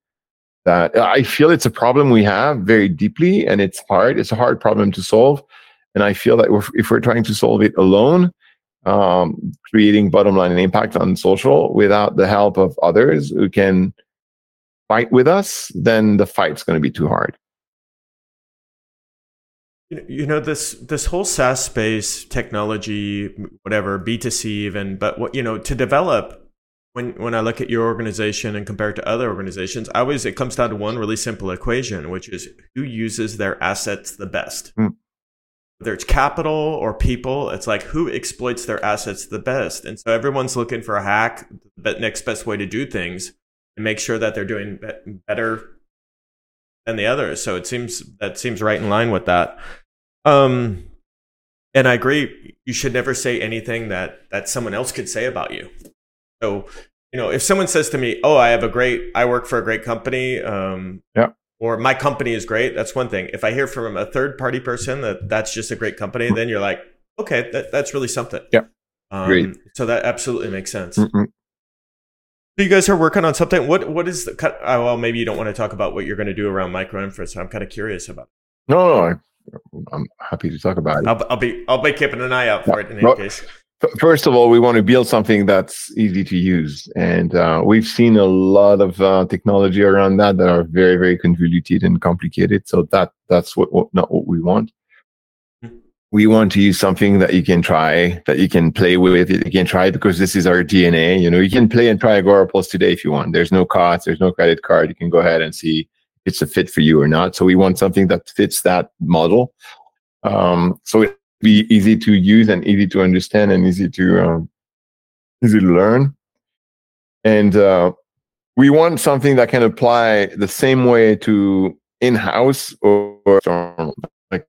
that I feel it's a problem we have very deeply and it's hard. It's a hard problem to solve and I feel that if we're trying to solve it alone, um, creating bottom line and impact on social without the help of others who can fight with us, then the fight's going to be too hard. You know this this whole SaaS space, technology, whatever B two C even, but what you know to develop when when I look at your organization and compare it to other organizations, I always it comes down to one really simple equation, which is who uses their assets the best. Mm whether it's capital or people, it's like who exploits their assets the best. And so everyone's looking for a hack, the next best way to do things and make sure that they're doing better than the others. So it seems that seems right in line with that. Um, and I agree. You should never say anything that that someone else could say about you. So you know, if someone says to me, "Oh, I have a great, I work for a great company," um, yeah, or my company is great, that's one thing. If I hear from a third party person that that's just a great company, then you're like, okay, that, that's really something. Yeah, um, great. So that absolutely makes sense. Mm-mm. So you guys are working on something. What what is the? Uh, well, maybe you don't want to talk about what you're going to do around micro inference. I'm kind of curious about. It. No, no, I, am happy to talk about it. I'll, I'll, be I'll be keeping an eye out for yeah. it in any well, case. First of all, we want to build something that's easy to use, and uh, we've seen a lot of uh, technology around that that are very, very convoluted and complicated. So that that's what, what not what we want. Hmm. We want to use something that you can try, that you can play with. You can try because this is our DNA. You know, you can play and try Agorapulse today if you want. There's no cost, there's no credit card. You can go ahead and see if it's a fit for you or not. So we want something that fits that model. Um, so it be easy to use and easy to understand and easy to um, easy to learn. And uh, we want something that can apply the same way to in-house or, or like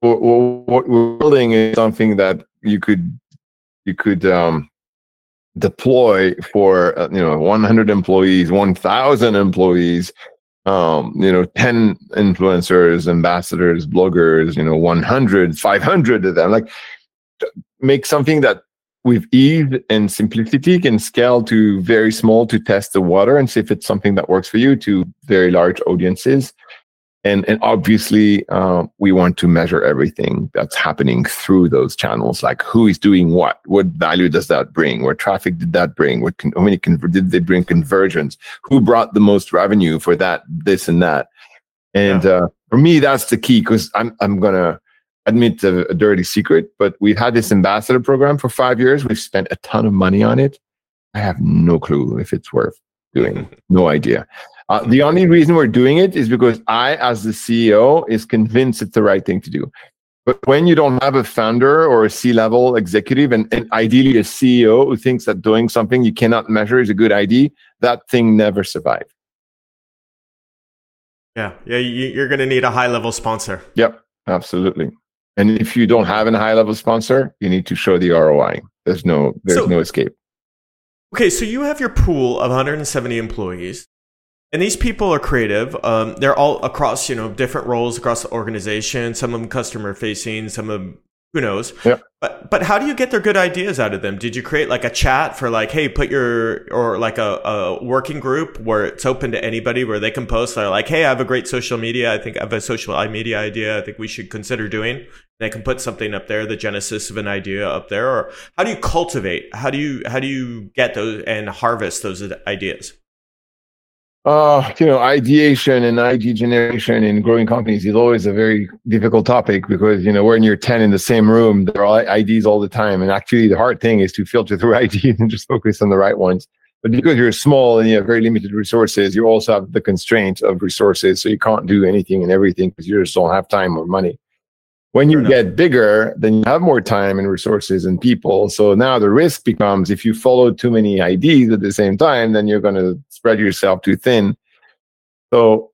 what we're building is something that you could you could um, deploy for uh, you know 100 employees 1000 employees um, you know, 10 influencers, ambassadors, bloggers, you know, 100, 500 of them. Like, make something that with ease and simplicity can scale to very small to test the water and see if it's something that works for you to very large audiences and and obviously uh, we want to measure everything that's happening through those channels like who is doing what what value does that bring what traffic did that bring what con- how many con- did they bring conversions who brought the most revenue for that this and that. And yeah. uh, for me that's the key because i'm i'm gonna admit a, a dirty secret but we've had this ambassador program for five years. We've spent a ton of money on it. I have no clue if it's worth doing. No idea uh, the only reason we're doing it is because I, as the CEO, is convinced it's the right thing to do. But when you don't have a founder or a C-level executive, and, and ideally a CEO who thinks that doing something you cannot measure is a good idea, that thing never survives. Yeah, yeah, you're going to need a high-level sponsor. Yep, absolutely. And if you don't have a high-level sponsor, you need to show the ROI. There's no, there's so, no escape. Okay, so you have your pool of 170 employees and these people are creative. Um, they're all across, you know, different roles across the organization. Some of them customer facing, some of them, who knows. Yeah. But but how do you get their good ideas out of them? Did you create like a chat for like, hey, put your or like a, a working group where it's open to anybody where they can post? They're like, hey, I have a great social media. I think I have a social media idea. I think we should consider doing. They can put something up there, the genesis of an idea up there. Or how do you cultivate? How do you how do you get those and harvest those ideas? Uh, you know, ideation and ID generation in growing companies is always a very difficult topic because, you know, when you're 10 in the same room, there are IDs all the time. And actually, the hard thing is to filter through IDs and just focus on the right ones. But because you're small and you have very limited resources, you also have the constraint of resources. So you can't do anything and everything because you just don't have time or money. When you get bigger, then you have more time and resources and people. So now the risk becomes if you follow too many IDs at the same time, then you're going to spread yourself too thin. So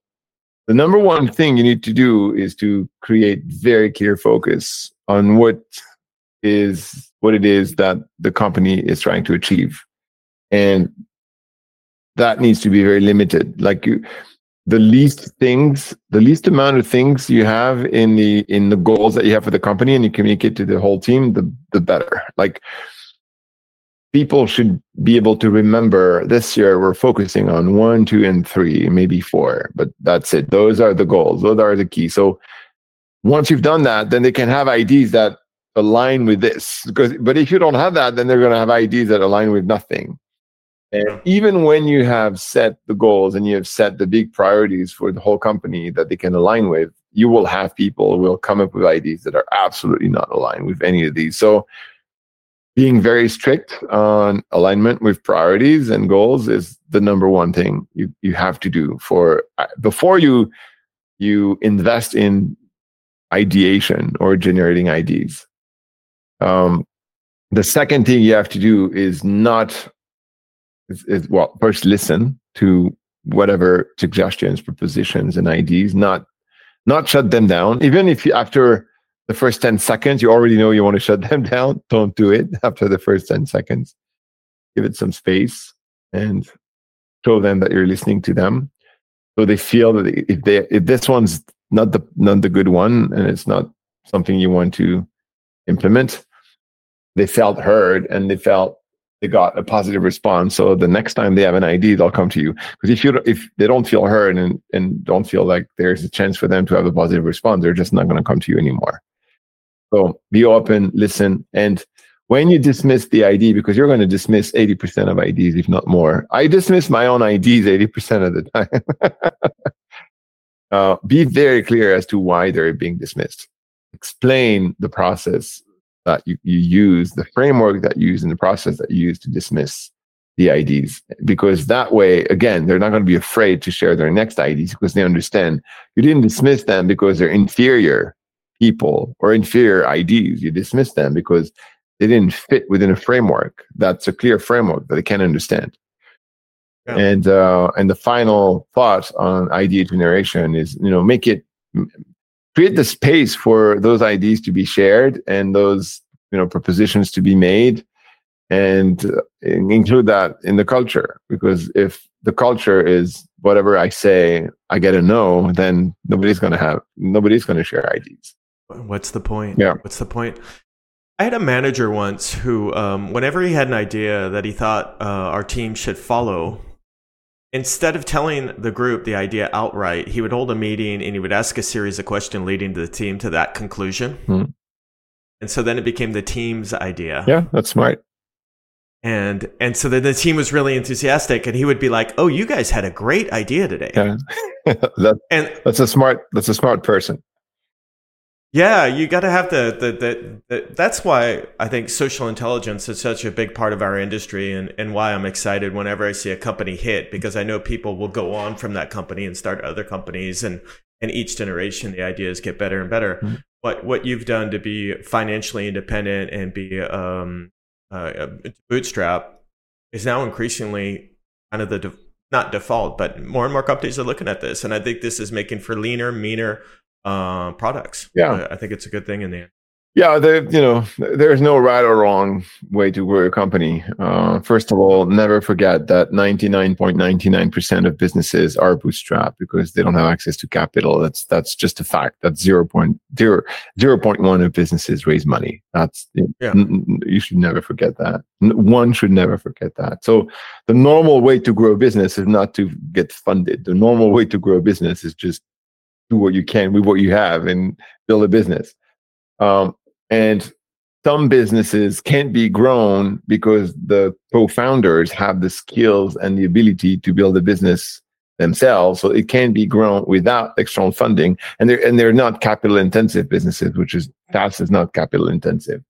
the number one thing you need to do is to create very clear focus on what is what it is that the company is trying to achieve. And that needs to be very limited. Like you the least things the least amount of things you have in the in the goals that you have for the company and you communicate to the whole team the the better. Like people should be able to remember this year we're focusing on one two and three maybe four but that's it. Those are the goals. Those are the key so once you've done that then they can have IDs that align with this. Because but if you don't have that then they're going to have IDs that align with nothing and even when you have set the goals and you have set the big priorities for the whole company that they can align with, you will have people will come up with ideas that are absolutely not aligned with any of these. So being very strict on alignment with priorities and goals is the number one thing you, you have to do for before you you invest in ideation or generating ideas. Um, the second thing you have to do is not is, is well first listen to whatever suggestions propositions and ideas not not shut them down. Even if you after the first 10 seconds you already know you want to shut them down don't do it after the first 10 seconds. Give it some space and show them that you're listening to them. So they feel that if they if this one's not the not the good one and it's not something you want to implement they felt heard and they felt they got a positive response. So the next time they have an idea, they'll come to you. Because if you if they don't feel heard and and don't feel like there's a chance for them to have a positive response, they're just not going to come to you anymore. So be open, listen, and when you dismiss the ID, because you're going to dismiss 80% of IDs, if not more. I dismiss my own IDs 80% of the time. uh, be very clear as to why they're being dismissed. Explain the process that you, you use, the framework that you use in the process that you use to dismiss the IDs. Because that way, again, they're not going to be afraid to share their next IDs because they understand you didn't dismiss them because they're inferior people or inferior IDs. You dismiss them because they didn't fit within a framework that's a clear framework that they can understand. Yeah. And uh, and the final thought on idea generation is you know make it create the space for those ideas to be shared and those you know propositions to be made and uh, include that in the culture. Because if the culture is whatever i say i get a no then nobody's going to have nobody's going to share ideas what's the point? Yeah. What's the point? I had a manager once who um, whenever he had an idea that he thought uh, our team should follow instead of telling the group the idea outright, he would hold a meeting and he would ask a series of questions leading to the team to that conclusion. Hmm. And so then it became the team's idea. Yeah, that's smart. And and so then the team was really enthusiastic, and he would be like, "Oh, you guys had a great idea today." Yeah, that, and that's a smart. That's a smart person. Yeah, you got to have the, the, the the that's why I think social intelligence is such a big part of our industry, and and why I'm excited whenever I see a company hit because I know people will go on from that company and start other companies, and and each generation the ideas get better and better. Mm-hmm. What what you've done to be financially independent and be um uh, bootstrap is now increasingly kind of the de- not default, but more and more companies are looking at this, and I think this is making for leaner, meaner uh, products. Yeah, I think it's a good thing in the end. Yeah, you know, there's no right or wrong way to grow a company. Uh, first of all, never forget that 99.99% of businesses are bootstrapped because they don't have access to capital. That's that's just a fact. That's 0.0, 0.1 of businesses raise money. That's yeah. N- you should never forget that. One should never forget that. So the normal way to grow a business is not to get funded. The normal way to grow a business is just do what you can with what you have and build a business. Um, and some businesses can't be grown because the co-founders have the skills and the ability to build a business themselves. So it can be grown without external funding. And they're and they're not capital intensive businesses, which is SaaS is not capital intensive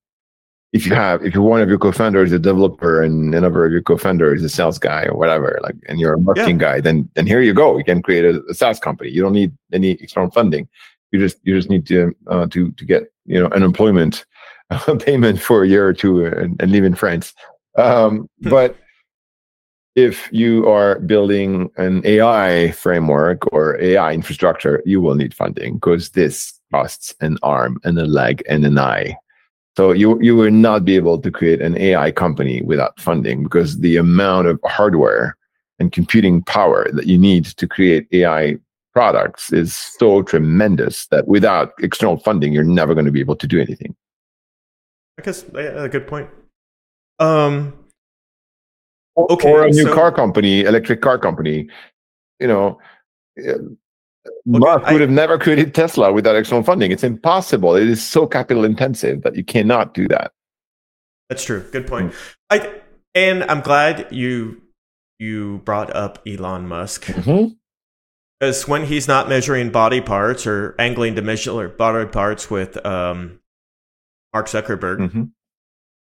if you have if one of your co-founders is a developer and another of your co-founders is a sales guy or whatever like and you're a marketing yeah. guy then then here you go. You can create a, a SaaS company. You don't need any external funding. You just you just need to uh, to to get you know an employment payment for a year or two and, and live in France. Um, hmm. but if you are building an AI framework or AI infrastructure, you will need funding because this costs an arm and a leg and an eye so you you will not be able to create an AI company without funding because the amount of hardware and computing power that you need to create AI products is so tremendous that without external funding, you're never going to be able to do anything. I guess yeah, a good point. Um, okay, or a new so, car company, electric car company. You know, Musk would have never created Tesla without external funding. It's impossible. It is so capital intensive that you cannot do that. That's true. Good point. Mm. I and I'm glad you you brought up Elon Musk. Mm-hmm. Because when he's not measuring body parts or angling to measure or body parts with um, Mark Zuckerberg, mm-hmm.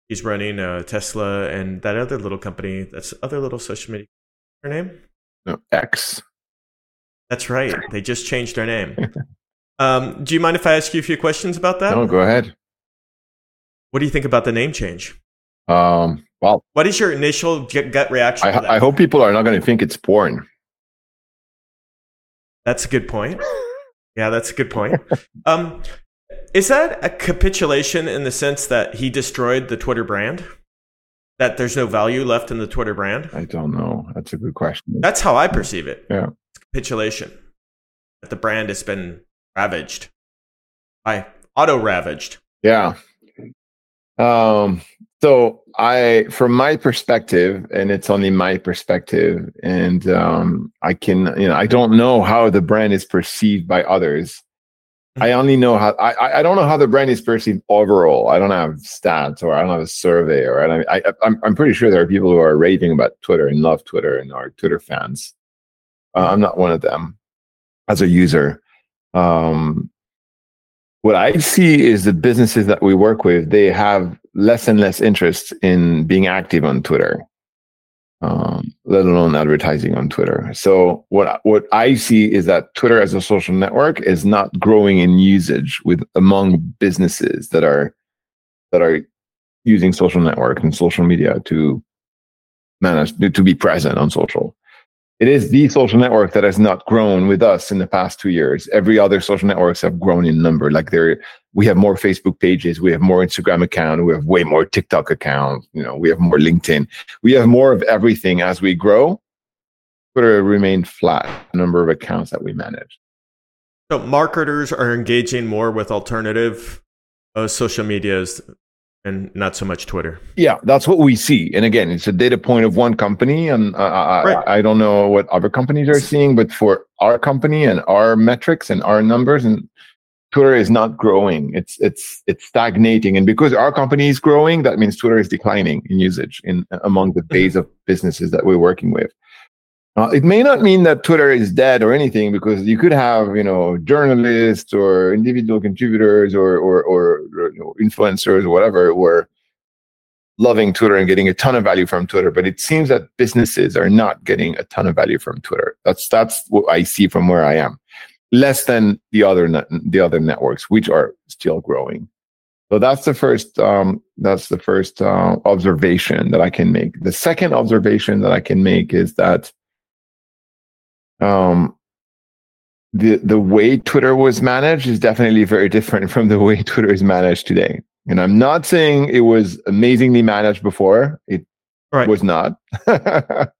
he's running uh, Tesla and that other little company. That's other little social media. Her name? No, X. That's right. They just changed their name. Um, do you mind if I ask you a few questions about that? No, go ahead. What do you think about the name change? Um, well, what is your initial gut reaction? I, I hope people are not going to think it's porn. That's a good point. Yeah, that's a good point. um, is that a capitulation in the sense that he destroyed the Twitter brand? That there's no value left in the Twitter brand? I don't know. That's a good question. That's how I perceive it. Yeah. Capitulation. That the brand has been ravaged by auto ravaged. Yeah. Um, so I, from my perspective, and it's only my perspective, and um, I can, you know, I don't know how the brand is perceived by others. I mm-hmm. only know how I, I don't know how the brand is perceived overall. I don't have stats or I don't have a survey or I, I I'm I'm pretty sure there are people who are raving about Twitter and love Twitter and are Twitter fans. Uh, I'm not one of them as a user. Um, what I see is the businesses that we work with, they have less and less interest in being active on Twitter, um, let alone advertising on Twitter. So what what I see is that Twitter as a social network is not growing in usage with among businesses that are that are using social network and social media to manage to be present on social it is the social network that has not grown with us in the past two years. Every other social networks have grown in number. Like there, we have more Facebook pages, we have more Instagram account, we have way more TikTok account. You know, we have more LinkedIn. We have more of everything as we grow. Twitter remained flat. Number of accounts that we manage. So marketers are engaging more with alternative uh, social medias and not so much Twitter. Yeah, that's what we see. And again, it's a data point of one company, and uh, right. I, I, don't know what other companies are seeing, but for our company and our metrics and our numbers, and Twitter is not growing. It's it's it's stagnating, and because our company is growing, that means Twitter is declining in usage in among the base of businesses that we're working with. Uh, it may not mean that Twitter is dead or anything because you could have, you know, journalists or individual contributors or or, or you know, influencers or whatever were loving Twitter and getting a ton of value from Twitter. But it seems that businesses are not getting a ton of value from Twitter. That's that's what I see from where I am, less than the other the other networks, which are still growing. So that's the first um, that's the first uh, observation that I can make. The second observation that I can make is that um, the the way Twitter was managed is definitely very different from the way Twitter is managed today. And I'm not saying it was amazingly managed before. It right. was not, but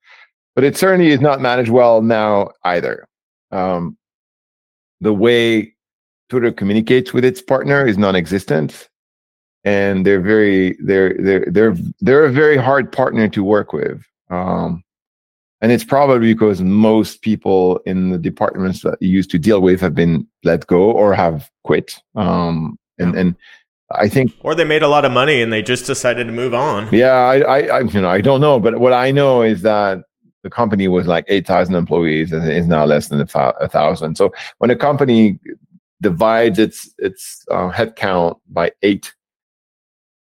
it certainly is not managed well now either. Um, the way Twitter communicates with its partner is non-existent, and they're very they're they're they're they're a very hard partner to work with. Um, and it's probably because most people in the departments that you used to deal with have been let go or have quit. Um, and, and I think, or they made a lot of money and they just decided to move on. Yeah, I, I, I you know, I don't know, but what I know is that the company was like eight thousand employees and is now less than a, a, thousand. So when a company divides its its uh, headcount by eight,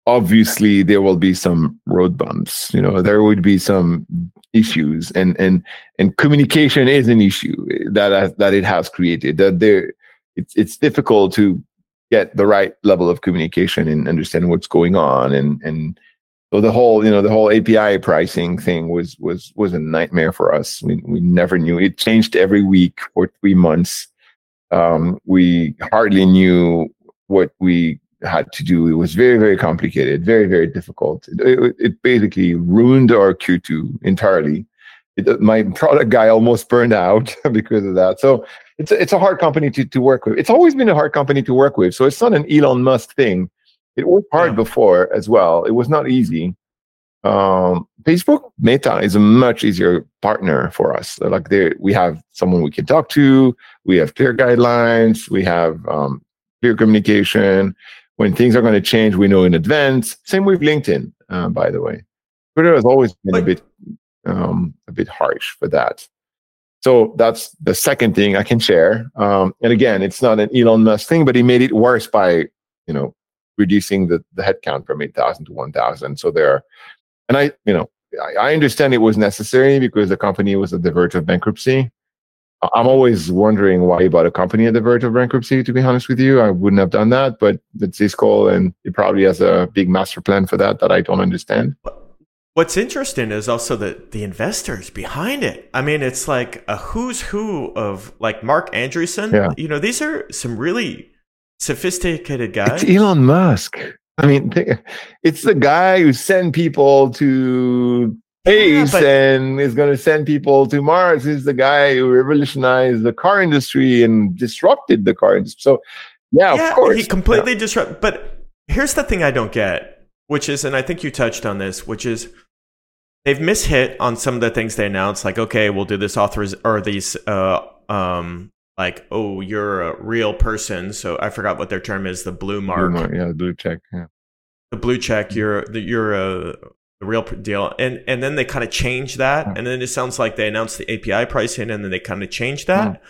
obviously there will be some road bumps. You know, there would be some issues and and and communication is an issue that that it has created that there it's it's difficult to get the right level of communication and understand what's going on. And and so the whole you know the whole api pricing thing was was was a nightmare for us. We, we never knew. It changed every week for three months. Um, we hardly knew what we had to do. It was very, very complicated, very, very difficult. It, it, it basically ruined our Q2 entirely. It, my product guy almost burned out because of that. So it's a, it's a hard company to, to work with. It's always been a hard company to work with. So it's not an Elon Musk thing. It was hard yeah. before as well. It was not easy. Um, Facebook Meta is a much easier partner for us. Like there, we have someone we can talk to. We have clear guidelines. We have um, clear communication when things are going to change, we know in advance. Same with LinkedIn, uh, by the way. Twitter has always been a bit um, a bit harsh for that. So that's the second thing I can share. Um, and again, it's not an Elon Musk thing, but he made it worse by you know reducing the the headcount from eight thousand to one thousand. So there, and I you know I, I understand it was necessary because the company was at the verge of bankruptcy. I'm always wondering why he bought a company at the verge of bankruptcy. To be honest with you, I wouldn't have done that, but it's his call, and he probably has a big master plan for that that I don't understand. What's interesting is also the the investors behind it. I mean, it's like a who's who of like Marc Andreessen. Yeah. You know, these are some really sophisticated guys. It's Elon Musk. I mean, it's the guy who sent people to space yeah, but, and is going to send people to Mars. He's the guy who revolutionized the car industry and disrupted the car industry. So, yeah, yeah of course. He completely yeah. disrupted. But here's the thing I don't get, which is, and I think you touched on this, which is they've mishit on some of the things they announced, like, okay, we'll do this authors or these, uh, um, like, oh, you're a real person. So I forgot what their term is, the blue mark. Blue mark yeah, blue check. Yeah. The blue check. You're the, you're a the real deal. And and then they kind of change that, mm. and then it sounds like they announced the API pricing, and then they kind of changed that. Mm.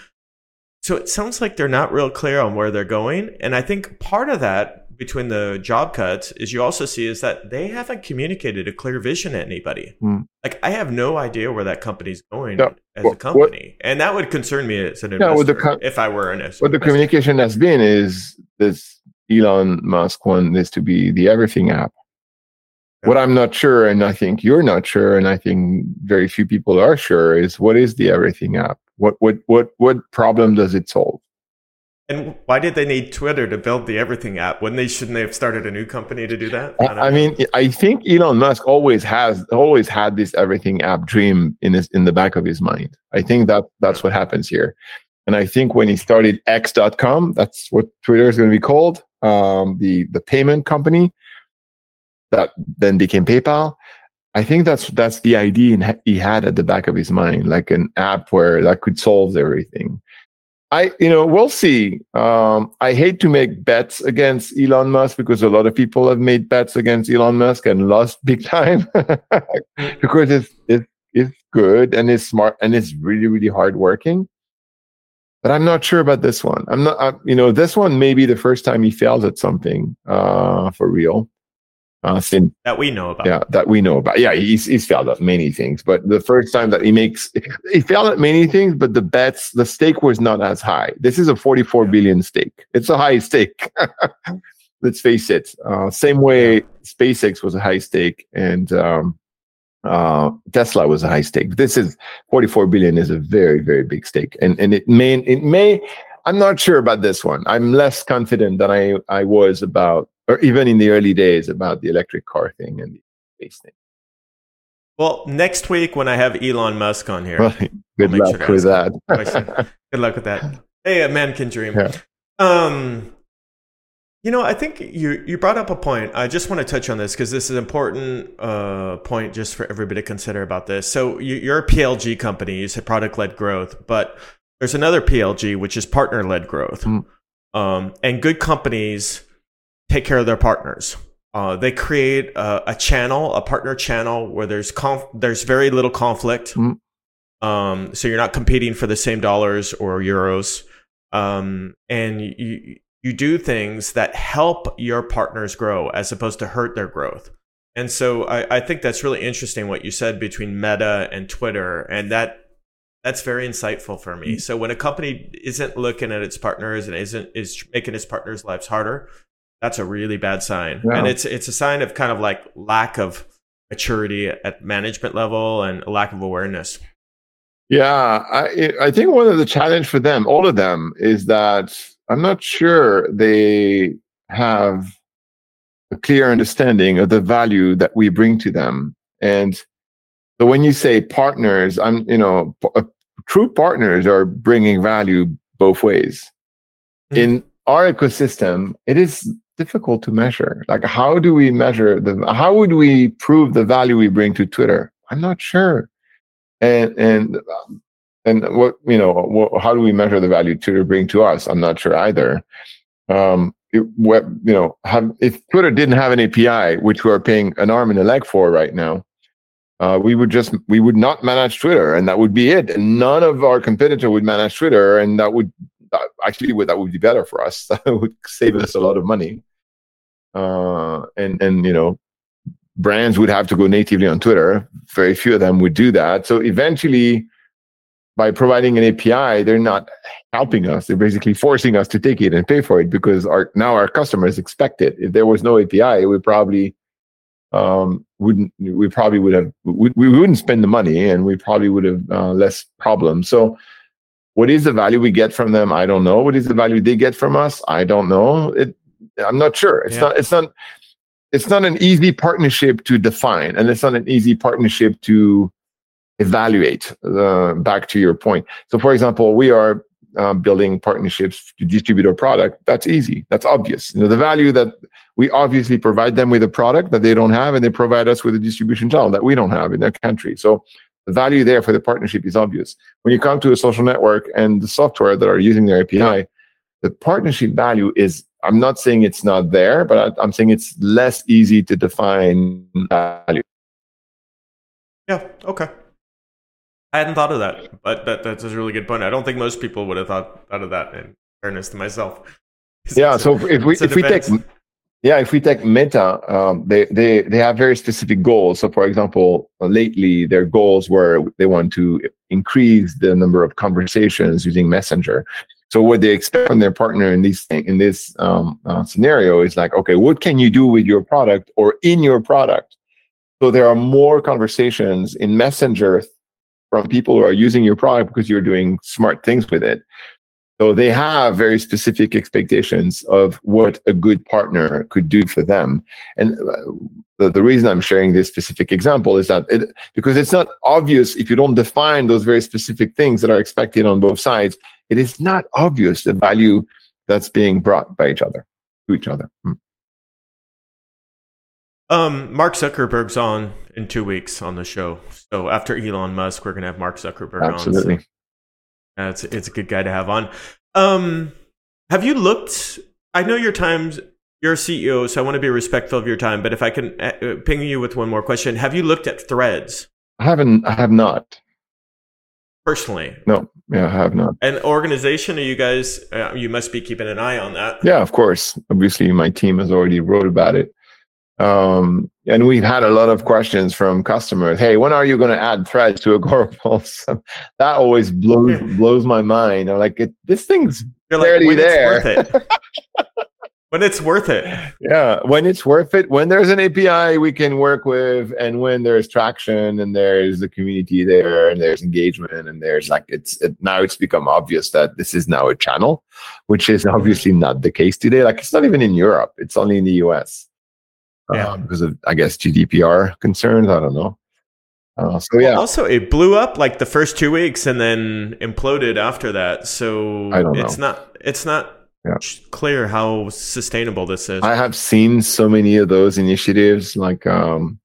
So it sounds like they're not real clear on where they're going. And I think part of that between the job cuts is you also see is that they haven't communicated a clear vision to anybody. Mm. Like I have no idea where that company's going yeah. as well, a company, what, and that would concern me as an investor yeah, com- if I were an investor. What the communication has been is this Elon Musk one is to be the everything app. What I'm not sure, and I think you're not sure, and I think very few people are sure, is what is the everything app? What what what what problem does it solve? And why did they need Twitter to build the everything app when they shouldn't they have started a new company to do that? I, I mean, I think Elon Musk always has always had this everything app dream in his in the back of his mind. I think that that's what happens here. And I think when he started X.com, that's what Twitter is going to be called, um, the the payment company that then became PayPal. I think that's that's the idea he had at the back of his mind, like an app where that could solve everything. I, you know, we'll see. Um, I hate to make bets against Elon Musk because a lot of people have made bets against Elon Musk and lost big time because it's, it's, it's good and it's smart and it's really, really hardworking. But I'm not sure about this one. I'm not, I, you know, this one may be the first time he fails at something uh, for real. Uh, that we know about. Yeah, that we know about. Yeah, he's he's failed at many things, but the first time that he makes he failed at many things, but the bets the stake was not as high. This is a 44 yeah. billion stake. It's a high stake. Let's face it. Uh, same way SpaceX was a high stake, and um, uh, Tesla was a high stake. This is 44 billion is a very very big stake, and and it may it may. I'm not sure about this one. I'm less confident than I I was about or even in the early days about the electric car thing and the space thing. Well, next week when I have Elon Musk on here, right. good luck sure with that. good luck with that. Hey, a man can dream. Yeah. Um, you know, I think you you brought up a point. I just want to touch on this because this is an important uh, point just for everybody to consider about this. So you, are a PLG company. You said product led growth, but there's another PLG which is partner led growth. Mm. Um, and good companies take care of their partners. Uh, they create a, a, channel, a partner channel where there's conf- there's very little conflict. mm Um, so you're not competing for the same dollars or euros. Um, and you you do things that help your partners grow as opposed to hurt their growth. And so I, I think that's really interesting what you said between Meta and Twitter, and that that's very insightful for me. mm So when a company isn't looking at its partners and isn't is making its partners' lives harder, that's a really bad sign. Yeah. And it's it's a sign of kind of like lack of maturity at management level and a lack of awareness. Yeah, I I think one of the challenge for them, all of them, is that I'm not sure they have a clear understanding of the value that we bring to them. And so when you say partners, I'm you know p- true partners are bringing value both ways. Mm. In our ecosystem, it is difficult to measure. Like, how do we measure the? How would we prove the value we bring to Twitter? I'm not sure. And and and what you know, what, how do we measure the value Twitter bring to us? I'm not sure either. Um, it, what you know, have, if Twitter didn't have an API, which we're paying an arm and a leg for right now, uh, we would just we would not manage Twitter, and that would be it. And none of our competitor would manage Twitter, and that would that actually would that would be better for us. That would save us a lot of money uh, and and you know brands would have to go natively on Twitter. Very few of them would do that. So eventually, by providing an API, they're not helping us. They're basically forcing us to take it and pay for it because our now our customers expect it. If there was no API, we probably um, wouldn't we probably would have we, we wouldn't spend the money and we probably would have uh, less problems. So what is the value we get from them? I don't know. What is the value they get from us? I don't know. It I'm not sure. It's yeah. not it's not it's not an easy partnership to define and it's not an easy partnership to evaluate uh, back to your point. So, for example, we are uh, building partnerships to distribute our product. That's easy. That's obvious. You know, the value that we obviously provide them with a product that they don't have, and they provide us with a distribution channel that we don't have in their country. So, the value there for the partnership is obvious. When you come to a social network and the software that are using their API, the partnership value is I'm not saying it's not there, but I, am saying it's less easy to define value. Yeah. Okay. I hadn't thought of that, but that, that's a really good point. I don't think most people would have thought, thought of that. In fairness to myself. Yeah. So if we if we take yeah if we take Meta, um, they they they have very specific goals. So for example, lately their goals were they want to increase the number of conversations using Messenger. So what they expect from their partner in this in this um, uh, scenario is like, okay, what can you do with your product or in your product? So there are more conversations in Messenger from people who are using your product because you're doing smart things with it. So they have very specific expectations of what a good partner could do for them. And uh, the, the reason I'm sharing this specific example is that it, because it's not obvious if you don't define those very specific things that are expected on both sides, it is not obvious the value that's being brought by each other to each other. Hmm. Um, Mark Zuckerberg's on in two weeks on the show. So after Elon Musk, we're gonna have Mark Zuckerberg Absolutely. on. So it's it's a good guy to have on. Um, have you looked? I know your times. You're a CEO, so I want to be respectful of your time. But if I can uh, ping you with one more question, have you looked at Threads? I haven't. I have not personally. No, yeah, I have not. An organization? Are you guys? Uh, you must be keeping an eye on that. Yeah, of course. Obviously, my team has already wrote about it. Um, and we've had a lot of questions from customers. Hey, when are you going to add threads to Agorapulse? that always blows blows my mind. I'm like, it, this thing's You're barely like, there. when it's worth it. Yeah, when it's worth it. When there's an API we can work with, and when there's traction, and there's the community there, and there's engagement, and there's like it's it, now it's become obvious that this is now a channel, which is obviously not the case today. Like it's not even in Europe; it's only in the US yeah. Um, because of I guess GDPR concerns. I don't know. Uh, so yeah. Well, also, it blew up like the first two weeks and then imploded after that. So it's know. not it's not yeah. clear how sustainable this is. I have seen so many of those initiatives. Like, um,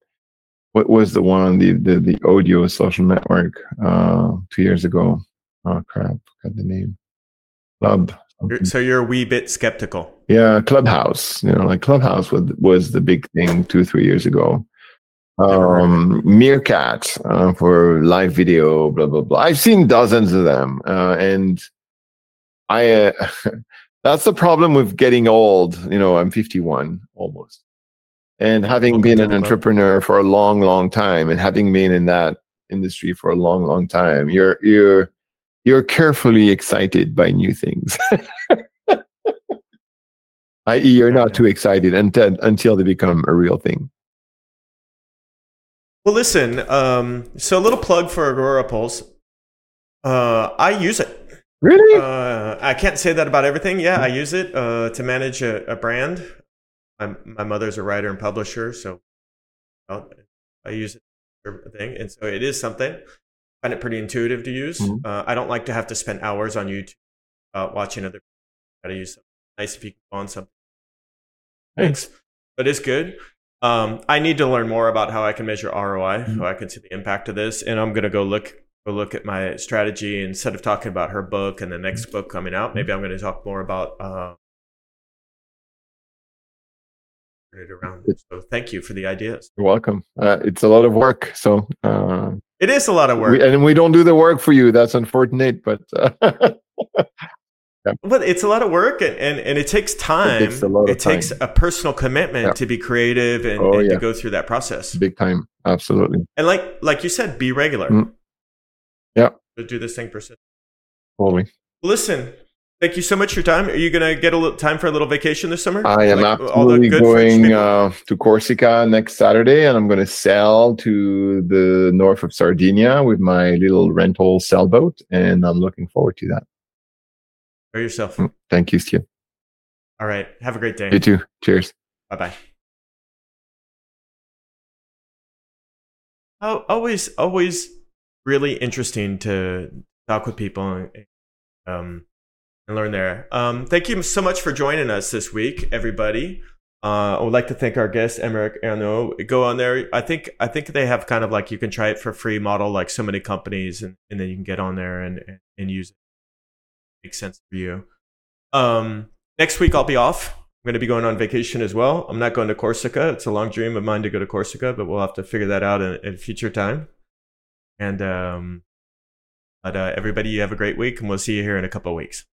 what was the one the the, the audio social network uh, two years ago? Oh crap! Got the name. Club so you're a wee bit skeptical. Yeah, Clubhouse. You know, like Clubhouse was was the big thing two three years ago. Um, Meerkat uh, for live video, blah blah blah. I've seen dozens of them, uh, and I. Uh, that's the problem with getting old. You know, I'm 51 almost, and having been an entrepreneur for a long, long time, and having been in that industry for a long, long time, you're you're you're carefully excited by new things. i.e., you're not too excited until until they become a real thing. Well, listen. Um, so a little plug for Agorapulse. Uh, I use it. Really? Uh, I can't say that about everything. Yeah, I use it uh, to manage a, a brand. My, my mother's a writer and publisher, so I use it for thing, and so it is something I find it pretty intuitive to use. Mm-hmm. Uh, I don't like to have to spend hours on YouTube uh, watching other. How to use something. Nice if you can on something. Thanks, but it's good. Um, I need to learn more about how I can measure ROI, mm-hmm. how I can see the impact of this, and I'm gonna go look go look at my strategy instead of talking about her book and the next book coming out. Maybe I'm gonna talk more about. Uh, it around. So thank you for the ideas. You're welcome. Uh, it's a lot of work, so uh, it is a lot of work, we, and we don't do the work for you. That's unfortunate, but. Uh, yeah. But it's a lot of work, and, and, and it takes time. It takes a, it takes a personal commitment yeah. to be creative and, oh, and yeah. to go through that process. Big time, absolutely. And like like you said, be regular. Mm. Yeah, to do this thing persist. Totally. Listen, thank you so much for your time. Are you gonna get a little time for a little vacation this summer? I am Like, absolutely going uh, to Corsica next Saturday, and I'm going to sail to the north of Sardinia with my little rental sailboat, and I'm looking forward to that. Or yourself. Mm, Thank you, Steve. All right. Have a great day. You too. Cheers. Bye bye. Oh, always, always really interesting to talk with people and, um, and learn there. Um, thank you so much for joining us this week, everybody. Uh, I would like to thank our guest, Emeric Ernoult. Go on there. I think I think they have kind of like you can try it for free model, like so many companies, and, and then you can get on there and, and, and use it. Makes sense for you. Um, next week I'll be off. I'm going to be going on vacation as well. I'm not going to Corsica. It's a long dream of mine to go to Corsica, but we'll have to figure that out in, in future time. And um, but uh, everybody, you have a great week, and we'll see you here in a couple of weeks.